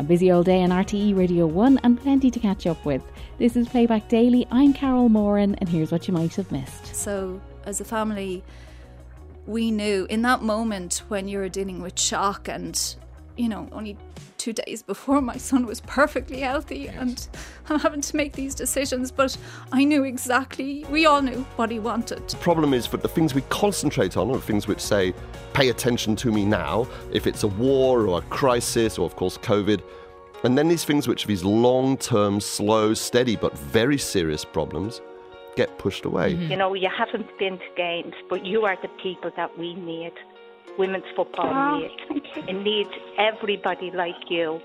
A busy old day on RTE Radio 1 and plenty to catch up with. This is Playback Daily. I'm Carol Moran, and here's what you might have missed. So, as a family, we knew in that moment when you were dealing with shock and, you know, only two days before my son was perfectly healthy yes. and I'm having to make these decisions, but I knew exactly, we all knew what he wanted. The problem is that the things we concentrate on are things which say, pay attention to me now, if it's a war or a crisis or, of course, COVID. And then these things which are these long term, slow, steady, but very serious problems get pushed away. Mm-hmm. You know, you haven't been to games, but you are the people that we need women's football ah, oh, needs. It needs everybody like you.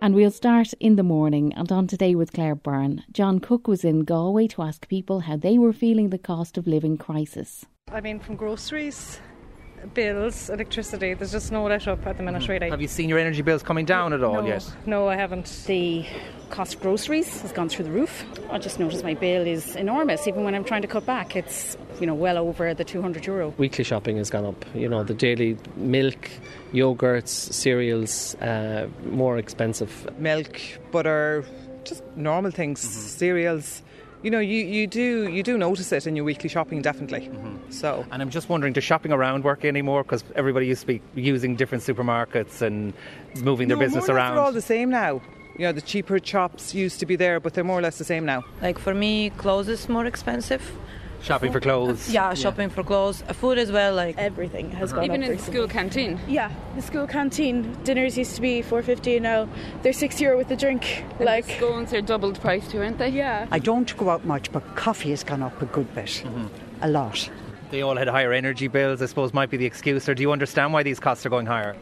And we'll start in the morning and on today with Claire Byrne. John Cook was in Galway to ask people how they were feeling the cost of living crisis. I mean, from groceries, bills, electricity, there's just no let up at the minute, mm-hmm. really. Have you seen your energy bills coming down at all no, yet? No, I haven't. The cost of groceries has gone through the roof. I just noticed my bill is enormous. Even when I'm trying to cut back, it's you know well over the 200 euro. Weekly shopping has gone up. You know the daily milk, yogurts, cereals, uh, more expensive. Milk, butter, just normal things, mm-hmm. cereals you know, you, you do you do notice it in your weekly shopping, definitely. Mm-hmm. So, and I'm just wondering, does shopping around work anymore? Because everybody used to be using different supermarkets and moving their no, business more around. They're all the same now. You know, the cheaper shops used to be there, but they're more or less the same now. Like for me, clothes is more expensive. Shopping for clothes. Yeah, shopping yeah. for clothes. Food as well, like everything has uh-huh. gone Even up. in the school canteen. Yeah, the school canteen dinners used to be four fifty. Now they're six euro with a drink. And like the scones are doubled price too, aren't they? Yeah. I don't go out much, but coffee has gone up a good bit, mm-hmm. a lot. They all had higher energy bills. I suppose might be the excuse. Or do you understand why these costs are going higher?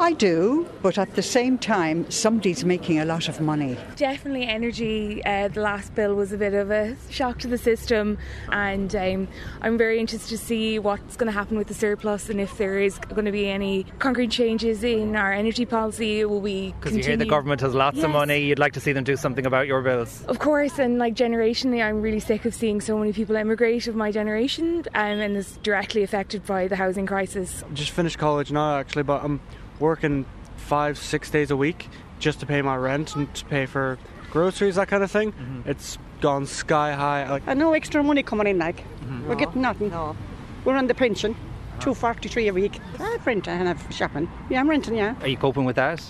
I do, but at the same time, somebody's making a lot of money. Definitely, energy. Uh, the last bill was a bit of a shock to the system, and um, I'm very interested to see what's going to happen with the surplus and if there is going to be any concrete changes in our energy policy. Will we? Because you hear the government has lots yes. of money, you'd like to see them do something about your bills. Of course, and like generationally, I'm really sick of seeing so many people emigrate of my generation, um, and it's directly affected by the housing crisis. Just finished college now, actually, but I'm working five, six days a week just to pay my rent and to pay for groceries, that kind of thing. Mm-hmm. It's gone sky high. Like, and no extra money coming in, like mm-hmm. we're no. getting nothing. No. We're on the pension, uh-huh. two forty three a week. I rent and I'm shopping. Yeah, I'm renting. Yeah. Are you coping with that?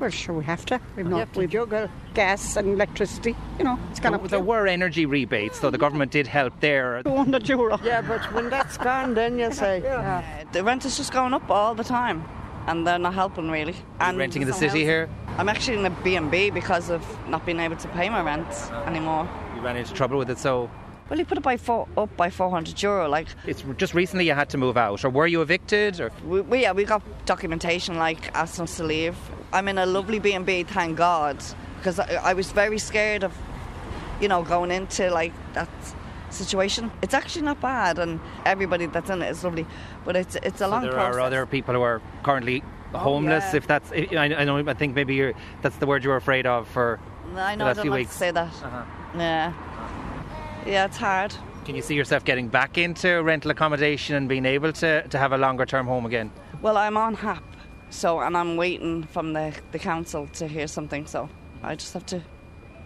Well, sure, we have to. We've not, we've juggle gas and electricity. You know, it's gone up. There were energy rebates, so the government did help there. 200 euro. Yeah, but when that's gone, then you say. Yeah. Yeah. The rent is just going up all the time and they're not helping really. And renting in the city here? I'm actually in a B&B because of not being able to pay my rent anymore. You ran into trouble with it, so well, you put it by four, up by 400 euro. Like it's just recently you had to move out, or were you evicted? Or we, we yeah, we got documentation like asking us to leave. I'm in a lovely B and B, thank God, because I, I, was very scared of, you know, going into like that situation. It's actually not bad, and everybody that's in it is lovely, but it's it's a so long. There process. are other people who are currently oh, homeless. Yeah. If that's, I, I, know, I think maybe you're, that's the word you were afraid of for I know, the last I few like weeks. To say that. Uh-huh. Yeah, yeah, it's hard. Can you see yourself getting back into rental accommodation and being able to, to have a longer term home again? Well, I'm on HAP, so and I'm waiting from the the council to hear something. So I just have to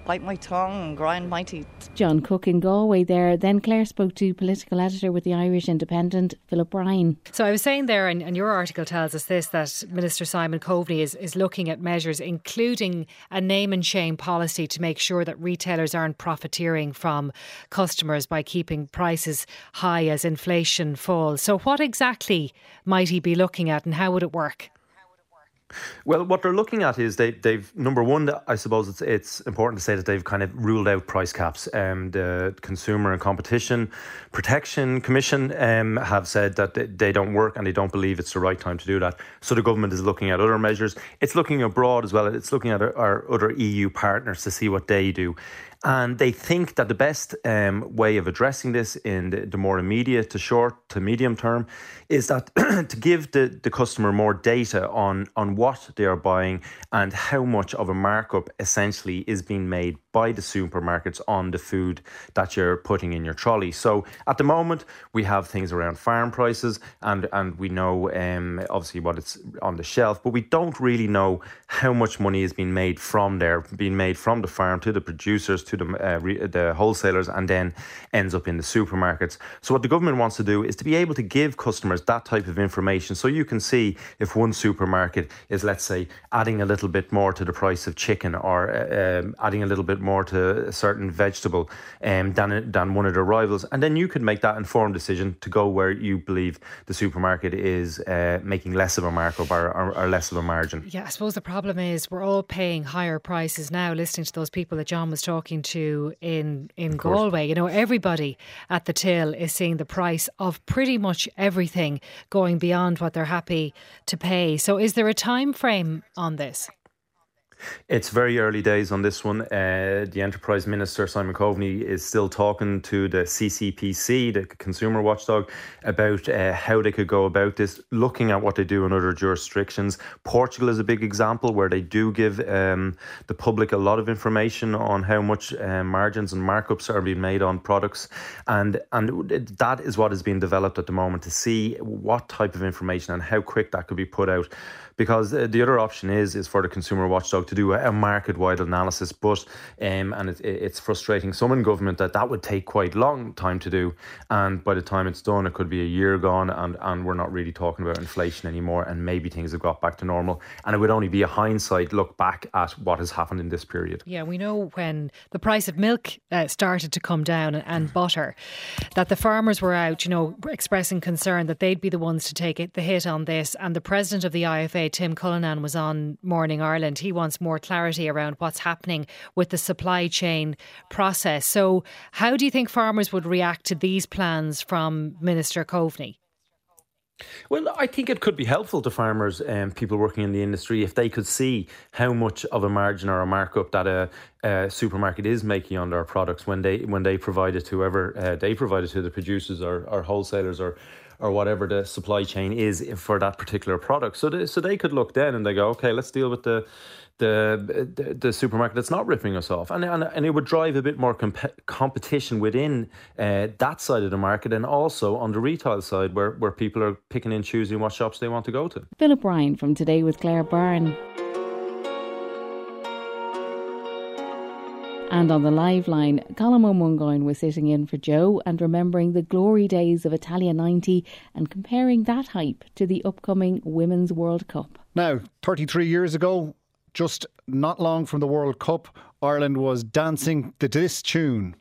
bite my tongue and grind my teeth. John Cook in Galway there. Then Claire spoke to political editor with the Irish Independent, Philip Ryan. So I was saying there, and, and your article tells us this, that Minister Simon Coveney is, is looking at measures including a name and shame policy to make sure that retailers aren't profiteering from customers by keeping prices high as inflation falls. So what exactly might he be looking at and how would it work? Well, what they're looking at is they, they've number one. I suppose it's it's important to say that they've kind of ruled out price caps. Um, the Consumer and Competition Protection Commission um, have said that they don't work and they don't believe it's the right time to do that. So the government is looking at other measures. It's looking abroad as well. It's looking at our, our other EU partners to see what they do. And they think that the best um, way of addressing this in the, the, more immediate to short to medium term is that to give the, the customer more data on, on what they are buying and how much of a markup essentially is being made by the supermarkets on the food that you're putting in your trolley. So at the moment, we have things around farm prices, and and we know um, obviously what it's on the shelf, but we don't really know how much money is being made from there, being made from the farm to the producers to the uh, re- the wholesalers, and then ends up in the supermarkets. So what the government wants to do is to be able to give customers that type of information, so you can see if one supermarket is, let's say, adding a little bit more to the price of chicken or uh, um, adding a little bit more to a certain vegetable um, than than one of their rivals, and then you could make that informed decision to go where you believe the supermarket is uh, making less of a markup or, or, or less of a margin. Yeah, I suppose the problem is we're all paying higher prices now. Listening to those people that John was talking to in in Galway, you know, everybody at the till is seeing the price of pretty much everything going beyond what they're happy to pay. So, is there a time frame on this? It's very early days on this one. Uh, the Enterprise Minister, Simon Coveney, is still talking to the CCPC, the Consumer Watchdog, about uh, how they could go about this, looking at what they do in other jurisdictions. Portugal is a big example where they do give um, the public a lot of information on how much uh, margins and markups are being made on products. And, and that is what is being developed at the moment to see what type of information and how quick that could be put out because uh, the other option is is for the consumer watchdog to do a, market wide analysis. But um, and it, it's frustrating some in government that that would take quite long time to do, and by the time it's done, it could be a year gone, and and we're not really talking about inflation anymore, and maybe things have got back to normal, and it would only be a hindsight look back at what has happened in this period. Yeah, we know when the price of milk uh, started to come down and, and butter, that the farmers were out, you know, expressing concern that they'd be the ones to take it, the hit on this, and the president of the IFA Tim Cullinan was on Morning Ireland. He wants more clarity around what's happening with the supply chain process. So, how do you think farmers would react to these plans from Minister Coveney? Well, I think it could be helpful to farmers and um, people working in the industry if they could see how much of a margin or a markup that a, a supermarket is making on their products when they when they provide it to whoever uh, they provide it to the producers or, or wholesalers or or whatever the supply chain is for that particular product. So they, so they could look then and they go, okay, let's deal with the the the, the supermarket that's not ripping us off, and and, and it would drive a bit more comp- competition within uh, that side of the market, and also on the retail side where where people are picking and choosing what shops they want to go to. Philip Ryan from Today with Claire Byrne. And on the live line, Colm Ó Mongáin was sitting in for Joe and remembering the glory days of Italia 90 and comparing that hype to the upcoming Women's World Cup. Now, 33 years ago, just not long from the World Cup, Ireland was dancing to this tune.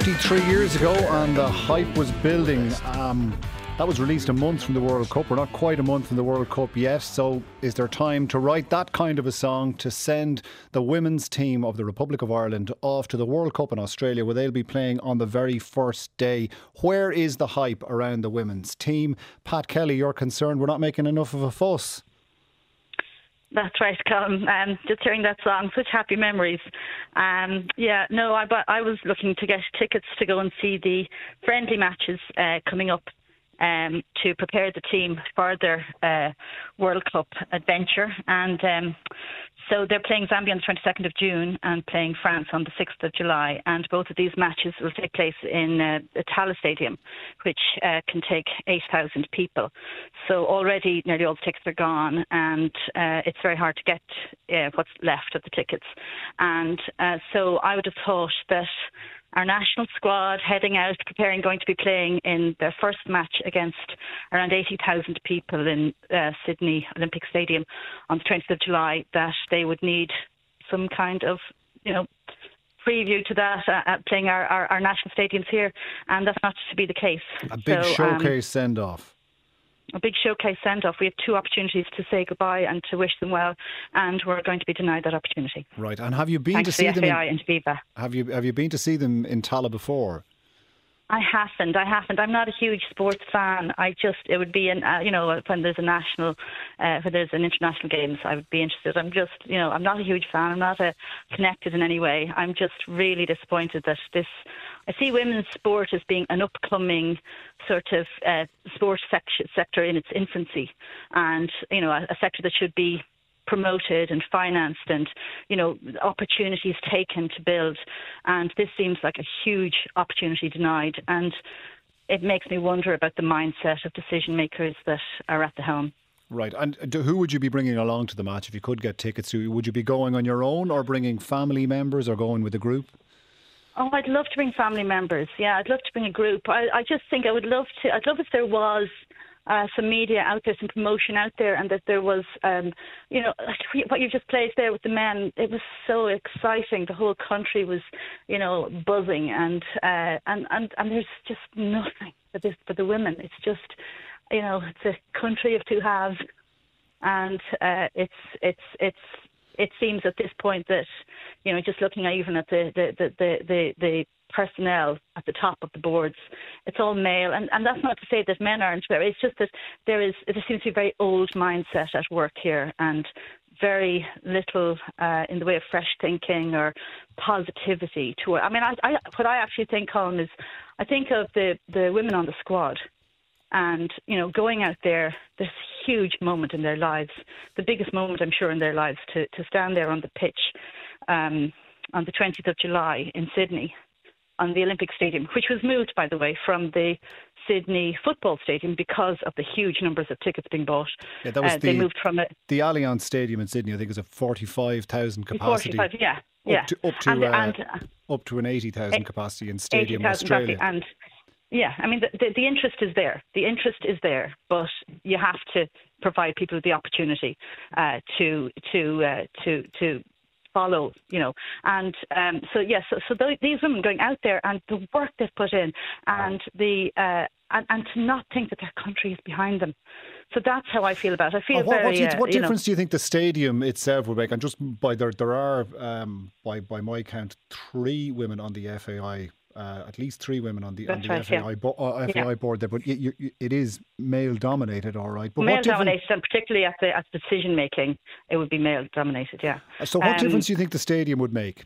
33 years ago, and the hype was building. Um, that was released a month from the World Cup. We're not quite a month from the World Cup yet. So, is there time to write that kind of a song to send the women's team of the Republic of Ireland off to the World Cup in Australia, where they'll be playing on the very first day? Where is the hype around the women's team? Pat Kelly, you're concerned we're not making enough of a fuss. That's right, Colm. Um, just hearing that song, such happy memories. Um, yeah, no, I, I was looking to get tickets to go and see the friendly matches uh, coming up um, to prepare the team for their uh, World Cup adventure. And um, so they're playing Zambia on the 22nd of June and playing France on the 6th of July. And both of these matches will take place in uh, the Tallaght Stadium, which uh, can take 8,000 people. So already nearly all the tickets are gone, and uh, it's very hard to get uh, what's left of the tickets. And uh, so I would have thought that our national squad heading out, preparing, going to be playing in their first match against around 80,000 people in uh, Sydney Olympic Stadium on the 20th of July, that they would need some kind of, you know, preview to that uh, at playing our, our, our, national stadiums here, and that's not to be the case. A big so, showcase um, send off. A big showcase send off. We have two opportunities to say goodbye and to wish them well, and we're going to be denied that opportunity. Right. And have you been Thanks to see the them? In, and FIFA. Have you have you been to see them in Tallaght before? I haven't. I haven't. I'm not a huge sports fan. I just it would be an uh, you know when there's a national, uh, when there's an international games, I would be interested. I'm just you know I'm not a huge fan. I'm not a, connected in any way. I'm just really disappointed that this. I see women's sport as being an upcoming sort of uh, sports sector in its infancy, and you know a, a sector that should be promoted and financed and you know opportunities taken to build and this seems like a huge opportunity denied and it makes me wonder about the mindset of decision makers that are at the helm Right, and who would you be bringing along to the match if you could get tickets? Would you be going on your own, or bringing family members, or going with a group? Oh, I'd love to bring family members. Yeah, I'd love to bring a group. I, I just think I would love to. I'd love if there was uh, some media out there, some promotion out there, and that there was, um, you know, what you just played there with the men. It was so exciting. The whole country was, you know, buzzing, and uh, and and and there's just nothing for this for the women. It's just, you know, it's a country of two halves, and uh, it's it's it's it seems at this point that, you know, just looking at even at the the the the, the, the personnel at the top of the boards. It's all male, and, and that's not to say that men aren't there. It's just that there is there seems to be a very old mindset at work here, and very little uh, in the way of fresh thinking or positivity to it. I mean, I, I, what I actually think, Colm, is I think of the the women on the squad. And you know, going out there, this huge moment in their lives, the biggest moment I'm sure in their lives, to to stand there on the pitch um, on the 20th of July in Sydney on the Olympic Stadium, which was moved, by the way, from the Sydney Football Stadium because of the huge numbers of tickets being bought. Yeah, that was uh, the, they moved from it. The Allianz Stadium in Sydney, I think, is a forty-five thousand capacity. Forty-five, yeah, yeah, up to up to, and, uh, and, uh, up to an eighty thousand capacity in Stadium 80, Australia. And yeah, I mean, the, the, the interest is there. The interest is there, but you have to provide people with the opportunity uh, to to uh, to to follow, you know. And um, so, yes, yeah, so, so these women going out there and the work they've put in and the uh, and, and to not think that their country is behind them. So that's how I feel about it. I feel what, very. What, uh, what difference know, do you think the stadium itself will make? And just by there, there are um, by by my count three women on the FAI uh, at least three women on the, on the right, FAI, yeah. bo- uh, FAI yeah. board there, but you, you, it is male dominated, all right. But male dominated, and particularly at the at decision making, it would be male dominated. Yeah. Uh, so, what um, difference do you think the stadium would make?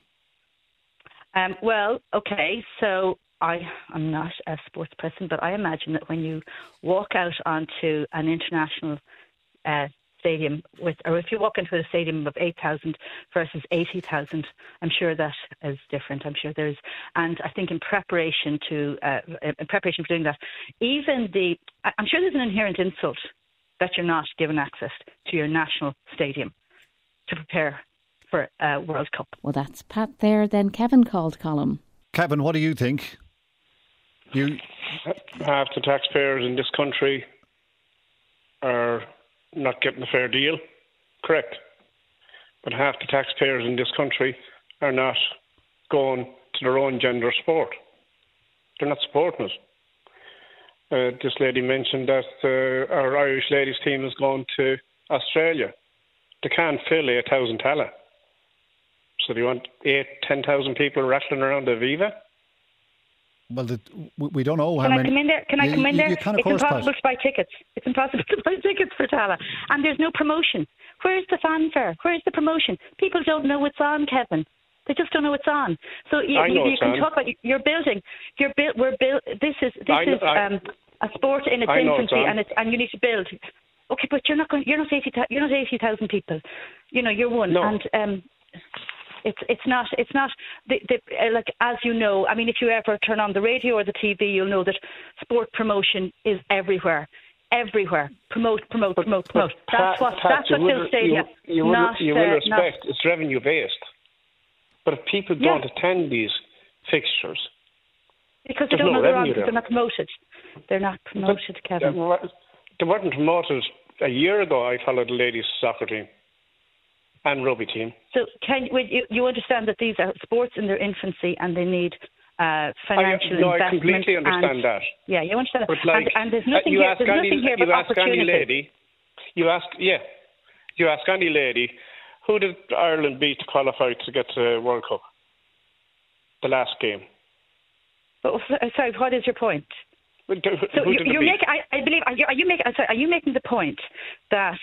Um, well, okay, so I am not a sports person, but I imagine that when you walk out onto an international uh, stadium with, or if you walk into a stadium of 8,000 versus 80,000, I'm sure that is different. I'm sure there's, and I think in preparation to, uh, in preparation for doing that, even the, I'm sure there's an inherent insult that you're not given access to your national stadium to prepare for a World Cup. Well, that's Pat there. Then Kevin called Colm. Kevin, what do you think? You half the taxpayers in this country are not getting a fair deal. Correct. But half the taxpayers in this country are not going to their own gender sport. They're not supporting it. Uh, this lady mentioned that uh, our Irish ladies team has gone to Australia. They can't fill 8,000 Tallaght. So you want eight, 10,000 people rattling around the Aviva? Well, the, we don't know how Can many. I come in there? Can I come in there? You can, it's impossible to buy tickets. It's impossible to buy tickets for Tallaght, and there's no promotion. Where's the fanfare? Where's the promotion? People don't know what's on, Kevin. They just don't know what's on. So you, you, you can on. talk about you're building. You're build. We're build. This is this I, is I, um, a sport in its infancy, it's and it's and you need to build. Okay, but you're not going. You're not eighty. You're not eighty thousand people. You know, you're one. No. And um, it's it's not it's not the, the, uh, like as you know. I mean, if you ever turn on the radio or the TV, you'll know that sport promotion is everywhere. Everywhere, promote, promote, but, promote, promote. But, that's what Pat, that's what Phil Stadia. You, you, not, will, you will uh, respect not, it's revenue based. But if people don't yeah. attend these fixtures, Because they don't no know they're on revenue because there. they're not promoted. They're not promoted, Kevin. They weren't promoted a year ago. I followed the ladies' soccer team and rugby team. So can you, you understand that these are sports in their infancy and they need uh, financial no, I investment? completely understand and, that. Yeah, you understand that. Like, and, and there's uh, nothing you here. There's any, nothing here you but ask any opportunity. lady, you ask, yeah, you ask any lady, who did Ireland beat to qualify to get to World Cup? The last game. But, uh, sorry, what is your point? So you, you make, making, I, I believe, are you, are you making, sorry, are you making the point that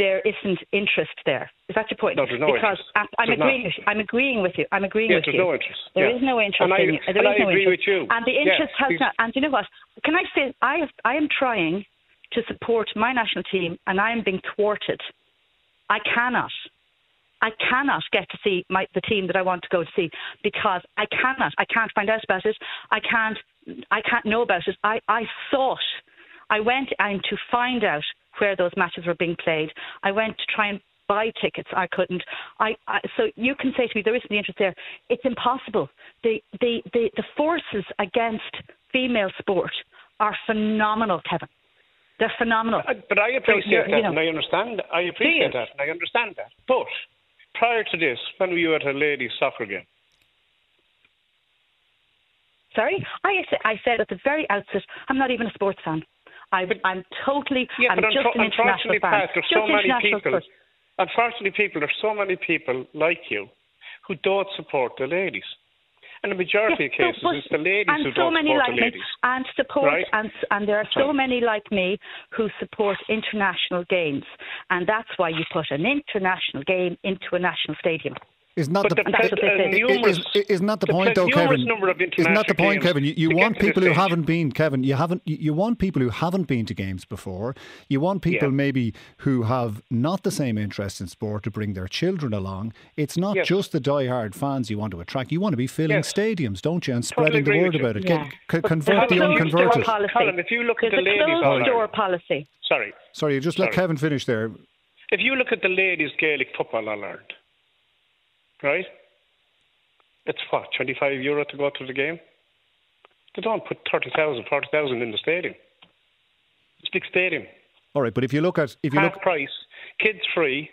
there isn't interest there? Is that your point? No, there's no because interest. I'm There's agreeing not. with you. I'm agreeing with you. I'm agreeing with there's you. no interest. There Yeah. is no interest And I- in you. There and is I no agree interest. with you. And the interest has because- not. And you know what? Can I say I have, I am trying to support my national team, and I am being thwarted. I cannot. I cannot get to see my, the team that I want to go to see because I cannot. I can't find out about it. I can't. I can't know about it. I, I thought I went and to find out where those matches were being played. I went to try and buy tickets. I couldn't. I, I so you can say to me there isn't the interest there. It's impossible. The the the, the forces against female sport are phenomenal, Kevin. They're phenomenal. Uh, but I So appreciate you're- that, you know- and I understand. I appreciate that, and I understand that. But prior to this, when were you at a ladies' soccer game? Sorry, I I said at the very outset, I'm not even a sports fan. I, I'm totally. Yeah, I'm but just an international unfortunately, fan. Pat, there's just so many people. sport. Unfortunately, people there's so many people like you who don't support the ladies. And the majority of so- cases, but- it's the ladies and who so don't many support like the ladies. me, and support, Right? and and there are so Right. many like me who support international games, and that's why you put an international game into a national stadium. Isn't that But the, the- that's what they i- say. i- Numerous- is, isn't the the point though, Kevin? number Isn't that the point, Kevin? You, you want get to this people who haven't been, Kevin. You haven't. You you want people who haven't been to games before. You want people Yeah. maybe who have not the same interest in sport to bring their children along. It's not Yes. just the die-hard fans you want to attract. You want to be filling Yes. stadiums, don't you? And Totally spreading the word about it. Yeah. Get, c- convert the there's unconverted. Colm, if you look at There's the a closed All-Ireland- door policy. Sorry. Sorry, you just let Kevin finish there. If you look at the ladies' Gaelic football all Ireland, right? It's what, 25 euro to go to the game? They don't put 30,000, 40,000 in the stadium. It's a big stadium. All right, but if you look at if you Half look, price, kids free.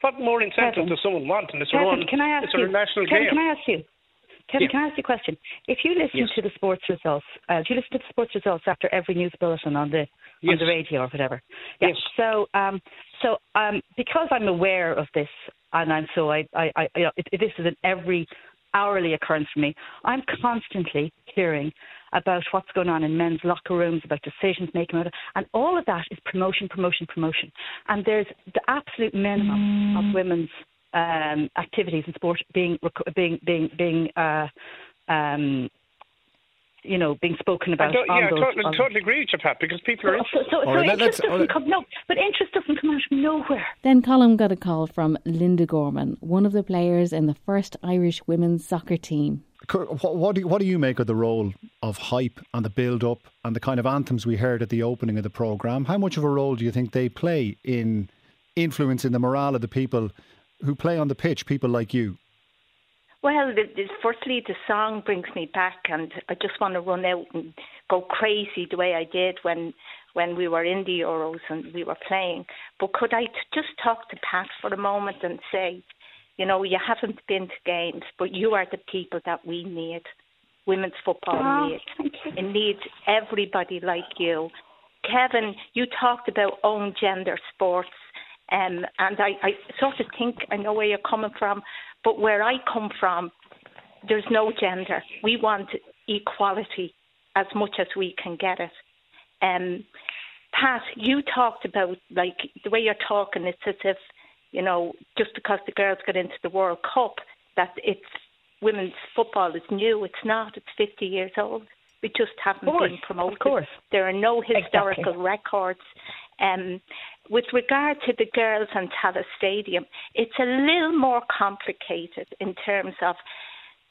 What more incentive Kevin. does someone want? And it's their Kevin, own, can I ask it's you? a national Kevin, game. can I ask you? Kevin, Yeah. can I ask you a question? If you listen Yes. to the sports results, uh, do you listen to the sports results after every news bulletin on the on the radio or whatever? Yeah. Yes. So, um, so um, because I'm aware of this, and I'm so I, I, I you know, it, it, this is an every hourly occurrence for me. I'm constantly hearing about what's going on in men's locker rooms, about decisions making, about it, and all of that is promotion, promotion, promotion. And there's the absolute minimum of women's um, activities in sport being being being being uh, um, you know being spoken about. don't, on yeah, I those, totally, on- totally agree with you, Pat, because people are so, so, so, so interest let's- uh, doesn't right. come no, but interest doesn't come out of nowhere. Then Colin got a call from Linda Gorman, one of the players in the first Irish women's soccer team. what, what do you, what do you make of the role of hype and the build-up and the kind of anthems we heard at the opening of the program? How much of a role do you think they play in influencing the morale of the people who play on the pitch? People like you. Well, the, the, firstly, the song brings me back, and I just want to run out and go crazy the way I did when when we were in the Euros and we were playing. But could I t- just talk to Pat for a moment and say, you know, you haven't been to games, but you are the people that we need. Women's football Oh, needs. It needs everybody like you. Kevin, you talked about own gender sports, um, and I, I sort of think I know where you're coming from, but where I come from, there's no gender. We want equality as much as we can get it. Um, Pat, you talked about like the way you're talking. It's as if you know just because the girls got into the World Cup that it's women's football is new. It's not. It's 50 years old. We just haven't course, been promoted. of course. There are no historical Exactly. records. Um, with regard to the girls and Tallaght Stadium, it's a little more complicated in terms of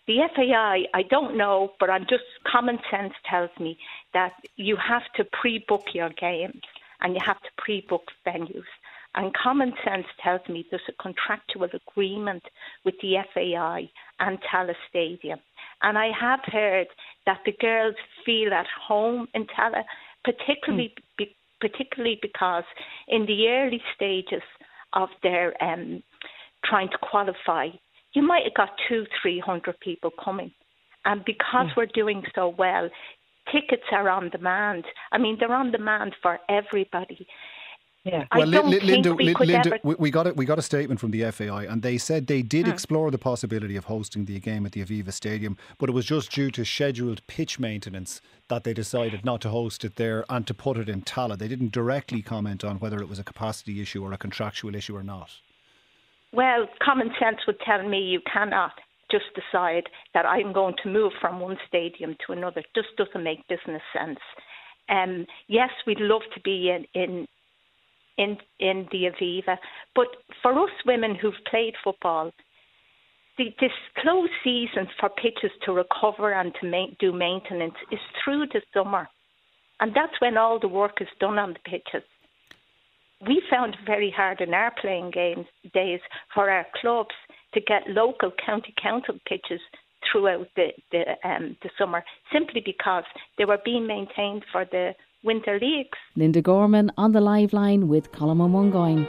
the FAI. I don't know, but I'm just common sense tells me that you have to pre-book your games and you have to pre-book venues. And common sense tells me there's a contractual agreement with the FAI and Tallaght Stadium. And I have heard that the girls feel at home in Tallaght, particularly mm. be, particularly because in the early stages of their um, trying to qualify, you might have got two, three hundred people coming, and because mm. we're doing so well, tickets are on demand. I mean, they're on demand for everybody. Yeah. Well, Linda, we, Linda ever... we, got a, we got a statement from the FAI, and they said they did mm. explore the possibility of hosting the game at the Aviva Stadium, but it was just due to scheduled pitch maintenance that they decided not to host it there and to put it in Tallaght. They didn't directly comment on whether it was a capacity issue or a contractual issue or not. Well, common sense would tell me you cannot just decide that I'm going to move from one stadium to another. It just doesn't make business sense. Um, yes, we'd love to be in, in in in the Aviva. But for us women who've played football, the, this closed season for pitches to recover and to ma- do maintenance is through the summer, and that's when all the work is done on the pitches. We found it very hard in our playing games days for our clubs to get local county council pitches throughout the the, um, the summer, simply because they were being maintained for the Winter Leagues. Linda Gorman on the live line with Colm Ó Mongáin.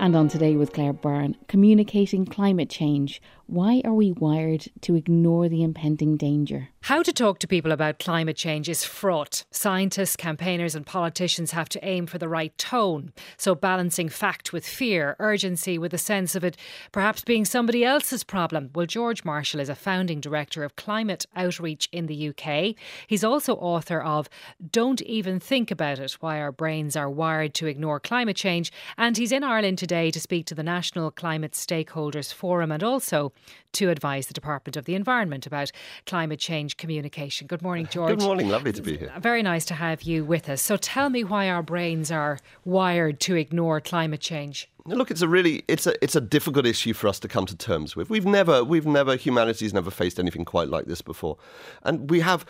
And on today with Claire Byrne, communicating climate change. Why are we wired to ignore the impending danger? How to talk to people about climate change is fraught. Scientists, campaigners, and politicians have to aim for the right tone. So, balancing fact with fear, urgency with a sense of it perhaps being somebody else's problem. Well, George Marshall is a founding director of climate outreach in the UK. He's also author of Don't Even Think About It Why Our Brains Are Wired to Ignore Climate Change. And he's in Ireland today to speak to the National Climate Stakeholders Forum and also to advise the Department of the Environment about climate change communication. Good morning, George. Good morning, lovely to be here. Very nice to have you with us. So tell me why our brains are wired to ignore climate change. Look, it's a really it's a it's a difficult issue for us to come to terms with. We've never we've never humanity's never faced anything quite like this before, and we have.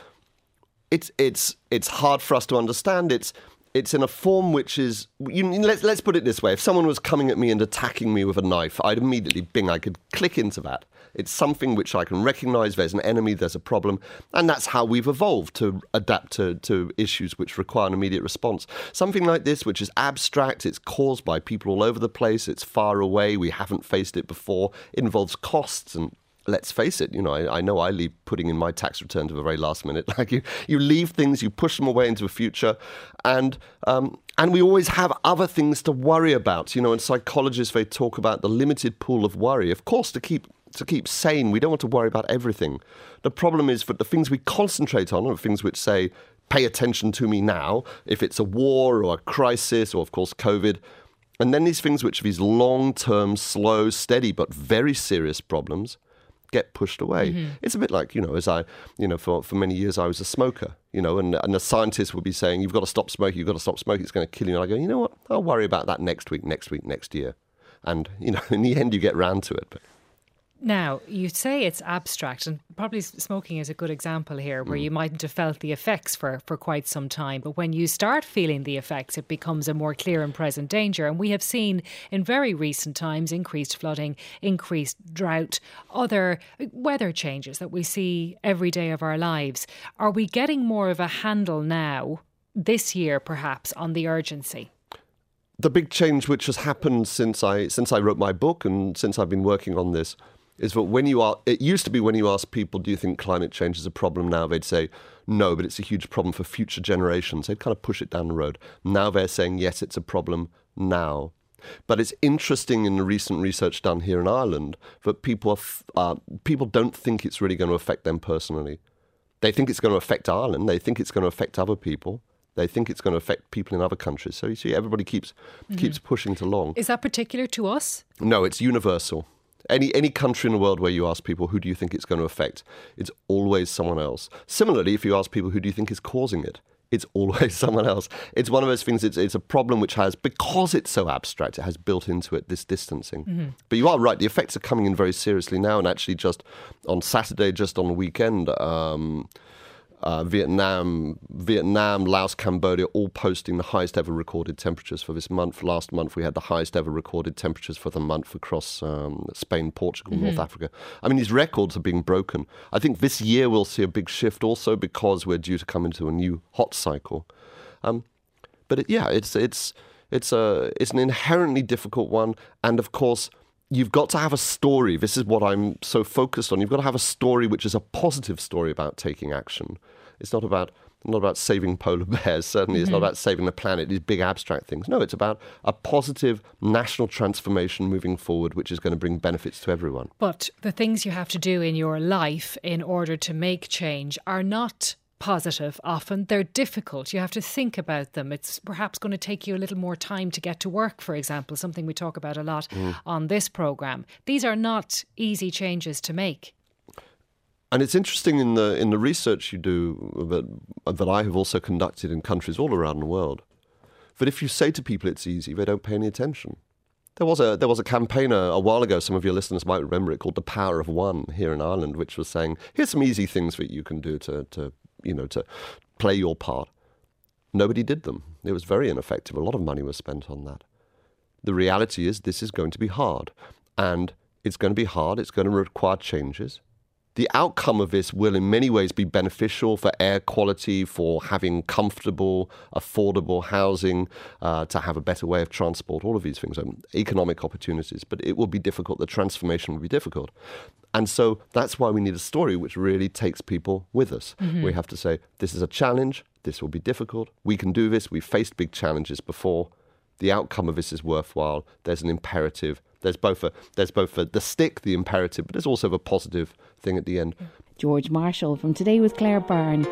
It's it's it's hard for us to understand. It's it's in a form which is you, let's let's put it this way: if someone was coming at me and attacking me with a knife, I'd immediately bing. I could click into that. It's something which I can recognise. There's an enemy. There's a problem, and that's how we've evolved to adapt to, to issues which require an immediate response. Something like this, which is abstract, it's caused by people all over the place. It's far away. We haven't faced it before. It involves costs and let's face it, you know, I, I, know I leave putting in my tax return to the very last minute. Like you, you leave things, you push them away into the future, and um, and we always have other things to worry about. You know, and psychologists they talk about the limited pool of worry. Of course, to keep to keep sane, we don't want to worry about everything. The problem is that the things we concentrate on are things which say, "Pay attention to me now." If it's a war or a crisis, or of course COVID. And then these things which are these long term, slow, steady, but very serious problems get pushed away. Mm-hmm. It's a bit like, you know, as I, you know, for, for many years I was a smoker, you know, and, and the scientists would be saying, you've got to stop smoking, you've got to stop smoking, it's going to kill you. And I go, you know what, I'll worry about that next week, next week, next year. And, you know, in the end you get round to it. But now, you say it's abstract, and probably smoking is a good example here where mm. you mightn't have felt the effects for, for quite some time. But when you start feeling the effects, it becomes a more clear and present danger. And we have seen in very recent times increased flooding, increased drought, other weather changes that we see every day of our lives. Are we getting more of a handle now, this year perhaps, on the urgency? The big change which has happened since I since I wrote my book and since I've been working on this is that when you are, it used to be when you ask people, do you think climate change is a problem now? They'd say, no, but it's a huge problem for future generations. They'd kind of push it down the road. Now they're saying, yes, it's a problem now. But it's interesting in the recent research done here in Ireland that people, are, uh, people don't think it's really going to affect them personally. They think it's going to affect Ireland. They think it's going to affect other people. They think it's going to affect people in other countries. So you see, everybody keeps mm-hmm. keeps pushing it along. Is that particular to us? No, it's universal. Any any country in the world where you ask people who do you think it's going to affect, it's always someone else. Similarly, if you ask people who do you think is causing it, it's always someone else. It's one of those things. It's it's a problem which has because it's so abstract. It has built into it this distancing. Mm-hmm. But you are right. The effects are coming in very seriously now. And actually, just on Saturday, just on the weekend. Um, uh, Vietnam, Vietnam, Laos, Cambodia, all posting the highest ever recorded temperatures for this month. Last month, we had the highest ever recorded temperatures for the month across um, Spain, Portugal, mm-hmm. North Africa. I mean, these records are being broken. I think this year we'll see a big shift also because we're due to come into a new hot cycle. Um, but it, yeah, it's it's it's a it's an inherently difficult one, and of course you've got to have a story. This is what I'm so focused on. You've got to have a story which is a positive story about taking action. It's not about not about saving polar bears. Certainly, mm-hmm. it's not mm-hmm. about saving the planet. These big abstract things. No, it's about a positive national transformation moving forward, which is going to bring benefits to everyone. But the things you have to do in your life in order to make change are not positive often. They're difficult. You have to think about them. It's perhaps going to take you a little more time to get to work, for example, something we talk about a lot mm. on this programme. These are not easy changes to make. And it's interesting in the in the research you do that that I have also conducted in countries all around the world. That if you say to people it's easy, they don't pay any attention. There was a there was a campaigner a while ago. Some of your listeners might remember it called "The Power of One" here in Ireland, which was saying, "Here's some easy things that you can do to to you know, to play your part. Nobody did them. It was very ineffective. A lot of money was spent on that. The reality is, this is going to be hard. And it's going to be hard. It's going to require changes the outcome of this will, in many ways, be beneficial for air quality, for having comfortable, affordable housing, uh, to have a better way of transport, all of these things, um, economic opportunities. But it will be difficult. The transformation will be difficult. And so that's why we need a story which really takes people with us. Mm-hmm. We have to say, this is a challenge, this will be difficult, we can do this, we've faced big challenges before. The outcome of this is worthwhile. There's an imperative there's both a there's both a, the stick, the imperative, but there's also a positive thing at the end. George Marshall from Today with Claire Byrne.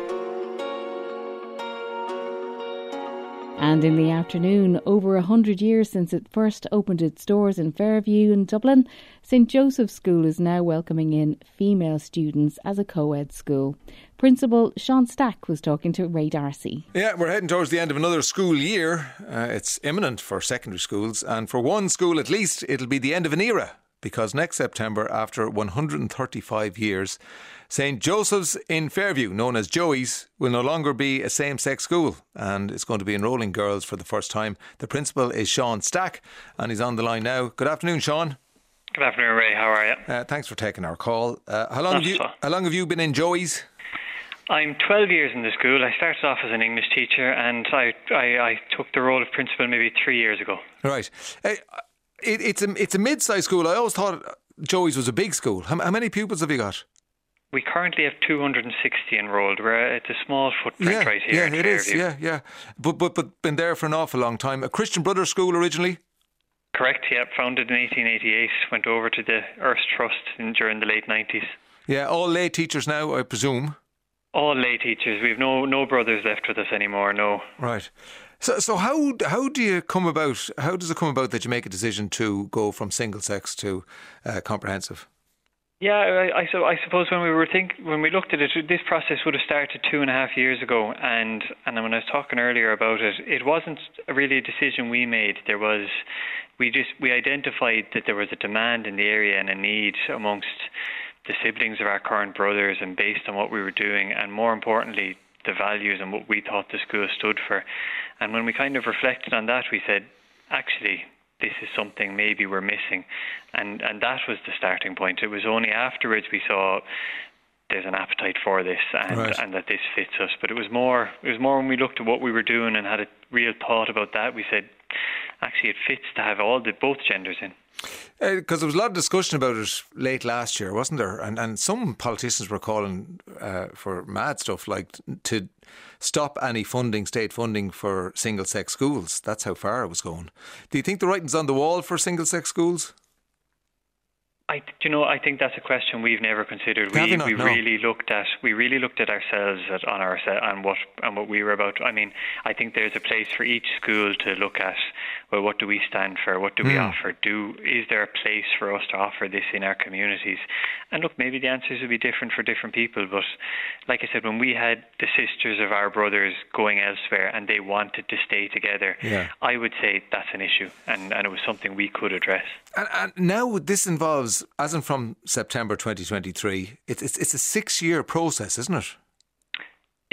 And in the afternoon, over a hundred years since it first opened its doors in Fairview in Dublin, St Joseph's School is now welcoming in female students as a co ed school. Principal Sean Stack was talking to Ray D'Arcy. Yeah, we're heading towards the end of another school year. Uh, it's imminent for secondary schools, and for one school at least, it'll be the end of an era because next September, after 135 years, St Joseph's in Fairview, known as Joey's, will no longer be a same sex school and it's going to be enrolling girls for the first time. The principal is Sean Stack and he's on the line now. Good afternoon, Sean. Good afternoon, Ray. How are you? Uh, thanks for taking our call. Uh, how, long have you, how long have you been in Joey's? I'm 12 years in the school. I started off as an English teacher and I, I, I took the role of principal maybe three years ago. Right. Hey, it, it's a it's a mid-sized school. I always thought Joey's was a big school. How, how many pupils have you got? We currently have 260 enrolled. We're it's a small footprint yeah, right here. Yeah, it is. Yeah, yeah. But but but been there for an awful long time. A Christian Brothers school originally. Correct. Yeah, founded in 1888. Went over to the Earth Trust in, during the late 90s. Yeah, all lay teachers now, I presume. All lay teachers. We've no no brothers left with us anymore. No. Right. So, so how how do you come about? How does it come about that you make a decision to go from single sex to uh, comprehensive? Yeah, I, I, I suppose when we were think when we looked at it, this process would have started two and a half years ago, and and when I was talking earlier about it, it wasn't really a decision we made. There was, we just we identified that there was a demand in the area and a need amongst the siblings of our current brothers, and based on what we were doing, and more importantly, the values and what we thought the school stood for. And when we kind of reflected on that, we said, actually, this is something maybe we're missing. And, and that was the starting point. It was only afterwards we saw there's an appetite for this and, right. and that this fits us. But it was more it was more when we looked at what we were doing and had a real thought about that. We said, actually, it fits to have all the both genders in. Because uh, there was a lot of discussion about it late last year, wasn't there? And and some politicians were calling uh, for mad stuff like to stop any funding, state funding for single sex schools. That's how far it was going. Do you think the writing's on the wall for single sex schools? I, you know, I think that's a question we've never considered. we we no. really looked at we really looked at ourselves at, on our and what and what we were about. I mean, I think there's a place for each school to look at. Well, what do we stand for? What do we mm. offer? Do is there a place for us to offer this in our communities? And look, maybe the answers would be different for different people. But like I said, when we had the sisters of our brothers going elsewhere and they wanted to stay together, yeah. I would say that's an issue, and and it was something we could address. And, and now this involves as in from September 2023, it's, it's, it's a six year process, isn't it?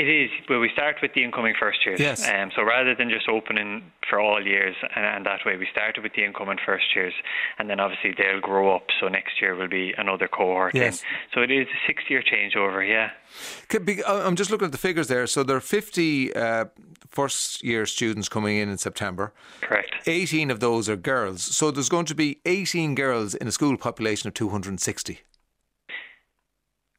It is. Well, we start with the incoming first years. Yes. Um, so rather than just opening for all years, and, and, that way we started with the incoming first years, and then obviously they'll grow up. So next year will be another cohort. Yes. In. So it is a six-year changeover. Yeah. Uh, I'm just looking at the figures there. So there are 50 uh, first year students coming in in September. Correct. 18 of those are girls. So there's going to be 18 girls in a school population of 260.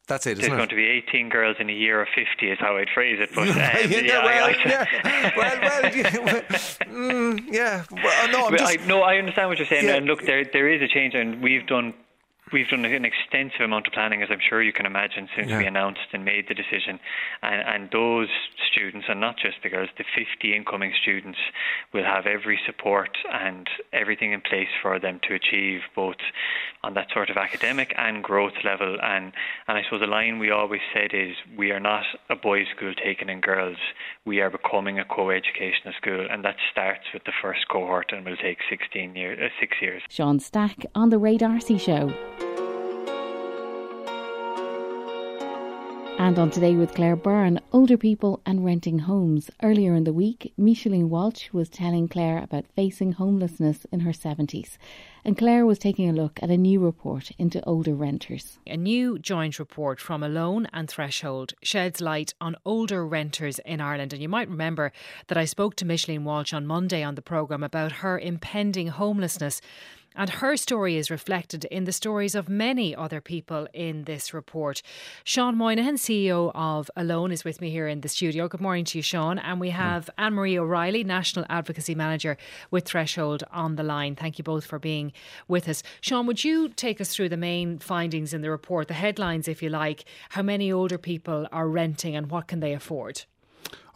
That's it, There's it? going to be 18 girls in a year of 50 is how I'd phrase it. But um, yeah, yeah, well, I, I, yeah. well, well, yeah, well, mm, yeah. Well, no, I, no, I understand what you're saying. Yeah. And look, there there is a change, and we've done we've done an extensive amount of planning, as I'm sure you can imagine, since Yeah. we announced and made the decision. And, and those students, and not just the girls, the 50 incoming students will have every support and everything in place for them to achieve both on that sort of academic and growth level. And, and I suppose the line we always said is we are not a boys' school taking in girls, we are becoming a co-educational school, and that starts with the first cohort and will take 16 years, uh, six years. Sean Stack on the Ray D'Arcy Show. And on Today with Claire Byrne, older people and renting homes. Earlier in the week, Micheline Walsh was telling Claire about facing homelessness in her 70s. And Claire was taking a look at a new report into older renters. A new joint report from Alone and Threshold sheds light on older renters in Ireland. And you might remember that I spoke to Micheline Walsh on Monday on the programme about her impending homelessness. And her story is reflected in the stories of many other people in this report. Sean Moynihan, CEO of Alone, is with me here in the studio. Good morning to you, Sean. And we have Anne Marie O'Reilly, National Advocacy Manager with Threshold, on the line. Thank you both for being with us. Sean, would you take us through the main findings in the report, the headlines, if you like? How many older people are renting and what can they afford?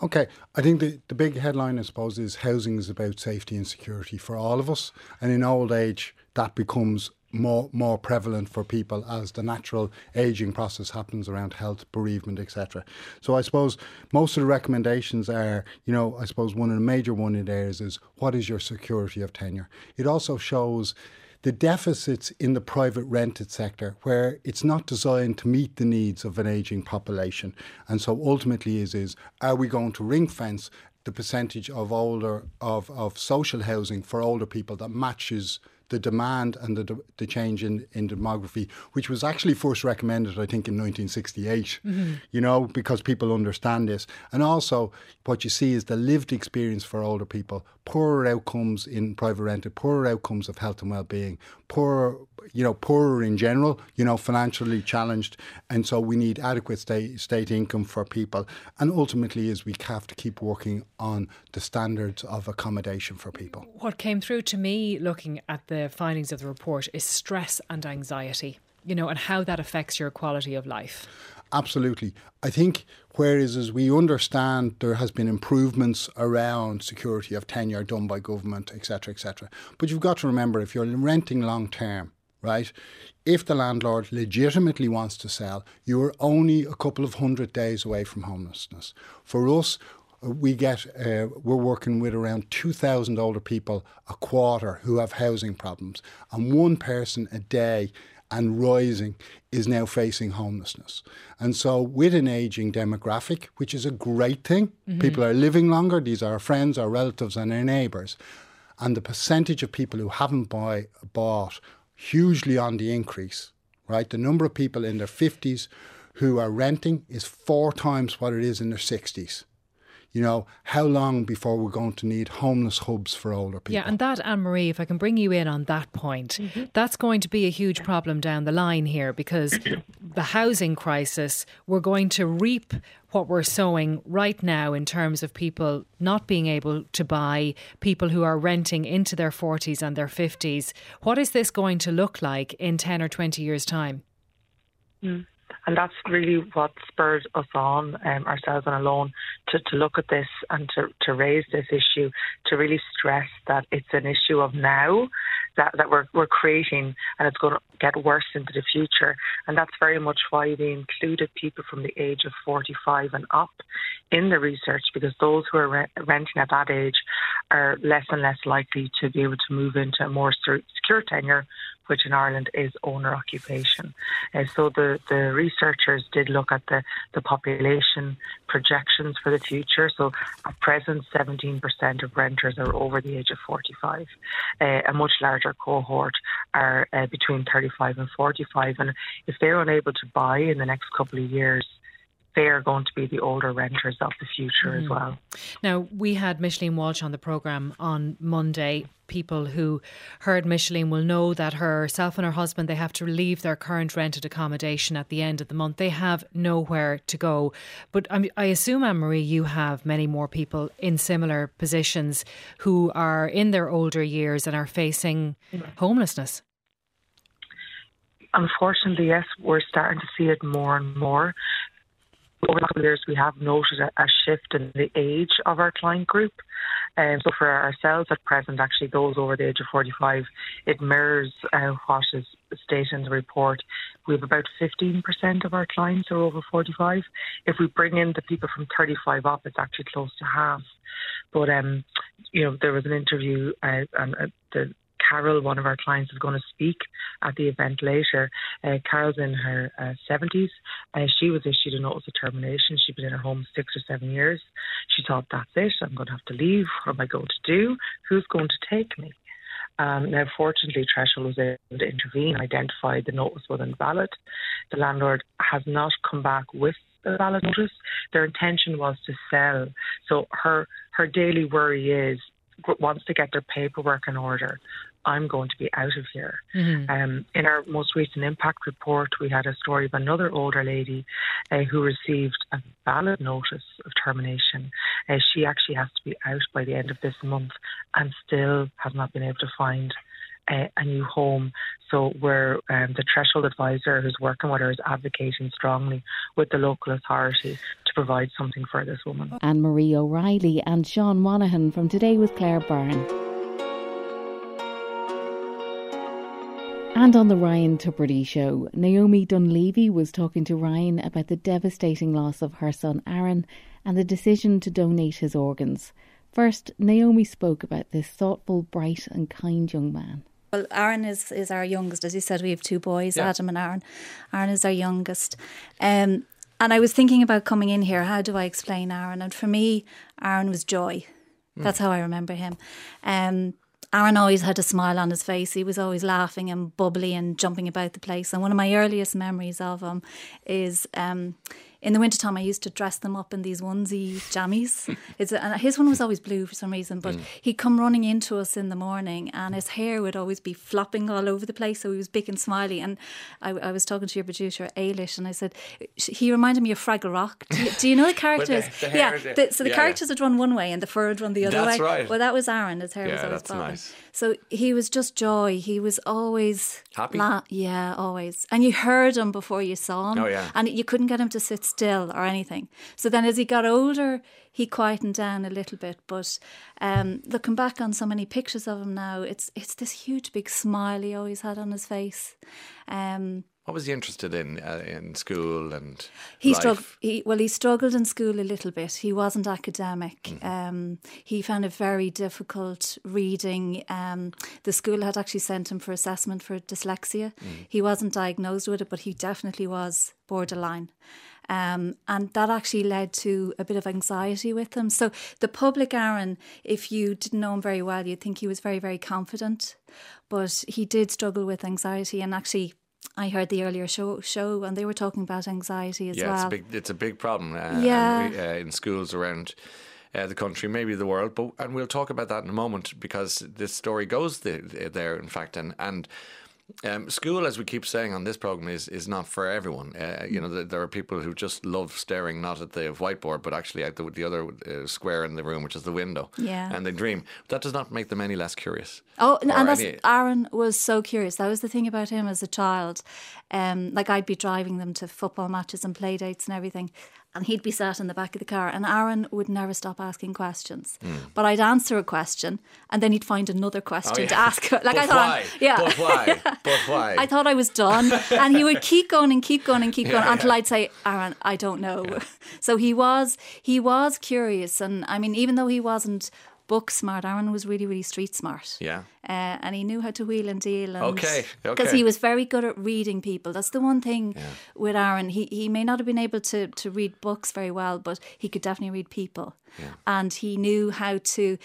Okay, I think the, the big headline, I suppose, is housing is about safety and security for all of us. And in old age, that becomes more more prevalent for people as the natural aging process happens around health, bereavement, etc. So I suppose most of the recommendations are, you know, I suppose one of the major one in there is, is what is your security of tenure? It also shows the deficits in the private rented sector where it's not designed to meet the needs of an aging population. And so ultimately is is are we going to ring fence the percentage of older of, of social housing for older people that matches the demand and the, the change in, in demography, which was actually first recommended, I think, in 1968, Mhm. you know, because people understand this. And also, what you see is the lived experience for older people, poorer outcomes in private rented, poorer outcomes of health and well-being, poorer, you know, poorer in general, you know, financially challenged. And so we need adequate state, state income for people. And ultimately is we have to keep working on the standards of accommodation for people. What came through to me looking at the findings of the report is stress and anxiety, you know, and how that affects your quality of life. Absolutely. I think whereas as we understand there has been improvements around security of tenure done by government, etc., etc. But you've got to remember if you're renting long term, right? If the landlord legitimately wants to sell, you are only a couple of hundred days away from homelessness. For us, we get uh, we're working with around 2000 older people a quarter who have housing problems and one person a day and rising is now facing homelessness. And so, with an aging demographic, which is a great thing, Mhm. people are living longer, these are our friends, our relatives, and our neighbours. And the percentage of people who haven't buy, bought hugely on the increase, right? The number of people in their 50s who are renting is four times what it is in their 60s. You know, how long before we're going to need homeless hubs for older people? Yeah, and that, Anne Marie, if I can bring you in on that point, that's going to be a huge problem down the line here because the housing crisis, we're going to reap what we're sowing right now in terms of people not being able to buy, people who are renting into their 40s and their 50s. What is this going to look like in 10 or 20 years' time? Mm. And that's really what spurred us on, um, ourselves and alone, to, to look at this and to, to raise this issue, to really stress that it's an issue of now that, that we're, we're creating and it's going to get worse into the future. And that's very much why they included people from the age of 45 and up in the research because those who are re- renting at that age are less and less likely to be able to move into a more secure tenure which in Ireland is owner occupation. Uh, so the, the researchers did look at the, the population projections for the future. So at present, 17% of renters are over the age of 45. Uh, a much larger cohort are uh, between 35 and 45. And if they're unable to buy in the next couple of years, they are going to be the older renters of the future mm. as well. Now, we had Micheline Walsh on the programme on Monday. People who heard Micheline will know that herself and her husband they have to leave their current rented accommodation at the end of the month. They have nowhere to go. But I, I assume, Anne Marie, you have many more people in similar positions who are in their older years and are facing homelessness. Unfortunately, yes, we're starting to see it more and more over the years, we have noted a, a, shift in the age of our client group. Um, so for ourselves at present, actually, those over the age of 45, it mirrors uh, what is stated in the report. We have about 15% of our clients are over 45. If we bring in the people from 35 up, it's actually close to half. But um, you know, there was an interview, uh, and uh, the Carol, one of our clients, is going to speak at the event later. Uh, Carol's in her uh, 70s. Uh, she was issued a notice of termination. She'd been in her home six or seven years. She thought, that's it. I'm going to have to leave. What am I going to do? Who's going to take me? Um, now, fortunately, Threshold was able to intervene identify the notice was invalid. The landlord has not come back with the valid notice. Their intention was to sell. So her her daily worry is wants to get their paperwork in order. I'm going to be out of here. Mm-hmm. Um, in our most recent impact report, we had a story of another older lady uh, who received a valid notice of termination. Uh, she actually has to be out by the end of this month and still has not been able to find a, a new home. So we're um, the threshold advisor who's working with her is advocating strongly with the local authority provide something for this woman. Anne Marie O'Reilly and Sean Moynihan from Today with Claire Byrne. And on the Ryan Tubridy show, Naomi Dunleavy was talking to Ryan about the devastating loss of her son Aaron and the decision to donate his organs. First, Naomi spoke about this thoughtful, bright, and kind young man. Well, Aaron is, is our youngest. As you said, we have two boys, yeah. Adam and Aaron. Aaron is our youngest. Um, and I was thinking about coming in here. How do I explain Aaron? And for me, Aaron was joy. Hmm. That's mm. how I remember him. Um, Aaron always had a smile on his face. He was always laughing and bubbly and jumping about the place. And one of my earliest memories of him is um, in the wintertime, I used to dress them up in these onesie jammies. It's a, and his one was always blue for some reason, but mm. he'd come running into us in the morning and his hair would always be flopping all over the place. So he was big and smiley. And I, I was talking to your producer, Ailish, and I said, he reminded me of Fraggle Rock. Do you, do you know the characters? the, the yeah. The, so the yeah, characters yeah. would run one way and the fur would run the other that's way. Right. Well, that was Aaron. His hair yeah, was always that's nice. So he was just joy. He was always happy. La- yeah, always. And you heard him before you saw him. Oh, yeah. And you couldn't get him to sit still or anything. So then as he got older, he quietened down a little bit. But um, looking back on so many pictures of him now, it's it's this huge big smile he always had on his face. Um, what was he interested in uh, in school and he struggled. He, well, he struggled in school a little bit. He wasn't academic. Mm. Um, he found it very difficult reading. Um, the school had actually sent him for assessment for dyslexia. Mm. He wasn't diagnosed with it, but he definitely was borderline. Um, and that actually led to a bit of anxiety with him. So the public Aaron, if you didn't know him very well, you'd think he was very, very confident, but he did struggle with anxiety and actually I heard the earlier show, show and they were talking about anxiety as yeah, well. Yeah, it's a big, it's a big problem. Uh, yeah. And, uh, in schools around uh, the country, maybe the world. But and we'll talk about that in a moment because this story goes the, there, in fact, and and um, school, as we keep saying on this program, is is not for everyone. Uh, you know, there are people who just love staring not at the whiteboard, but actually at the, the other uh, square in the room, which is the window. Yeah. And they dream. That does not make them any less curious. Oh, and that's, any... Aaron was so curious. That was the thing about him as a child. Um, like I'd be driving them to football matches and play dates and everything, and he'd be sat in the back of the car, and Aaron would never stop asking questions. Hmm. But I'd answer a question, and then he'd find another question Oh, yeah. to ask. Like But I thought, why? yeah, But why? But why? I thought I was done, and he would keep going and keep going and keep Yeah, going until yeah. I'd say, "Aaron, I don't know." So he was he was curious, and I mean, even though he wasn't book smart, Aaron was really really street smart. Yeah. Uh, and he knew how to wheel and deal. And Okay, Because okay. he was very good at reading people. That's the one thing with Aaron. He he may not have been able to to read books very well, but he could definitely read people. Yeah. And he knew how to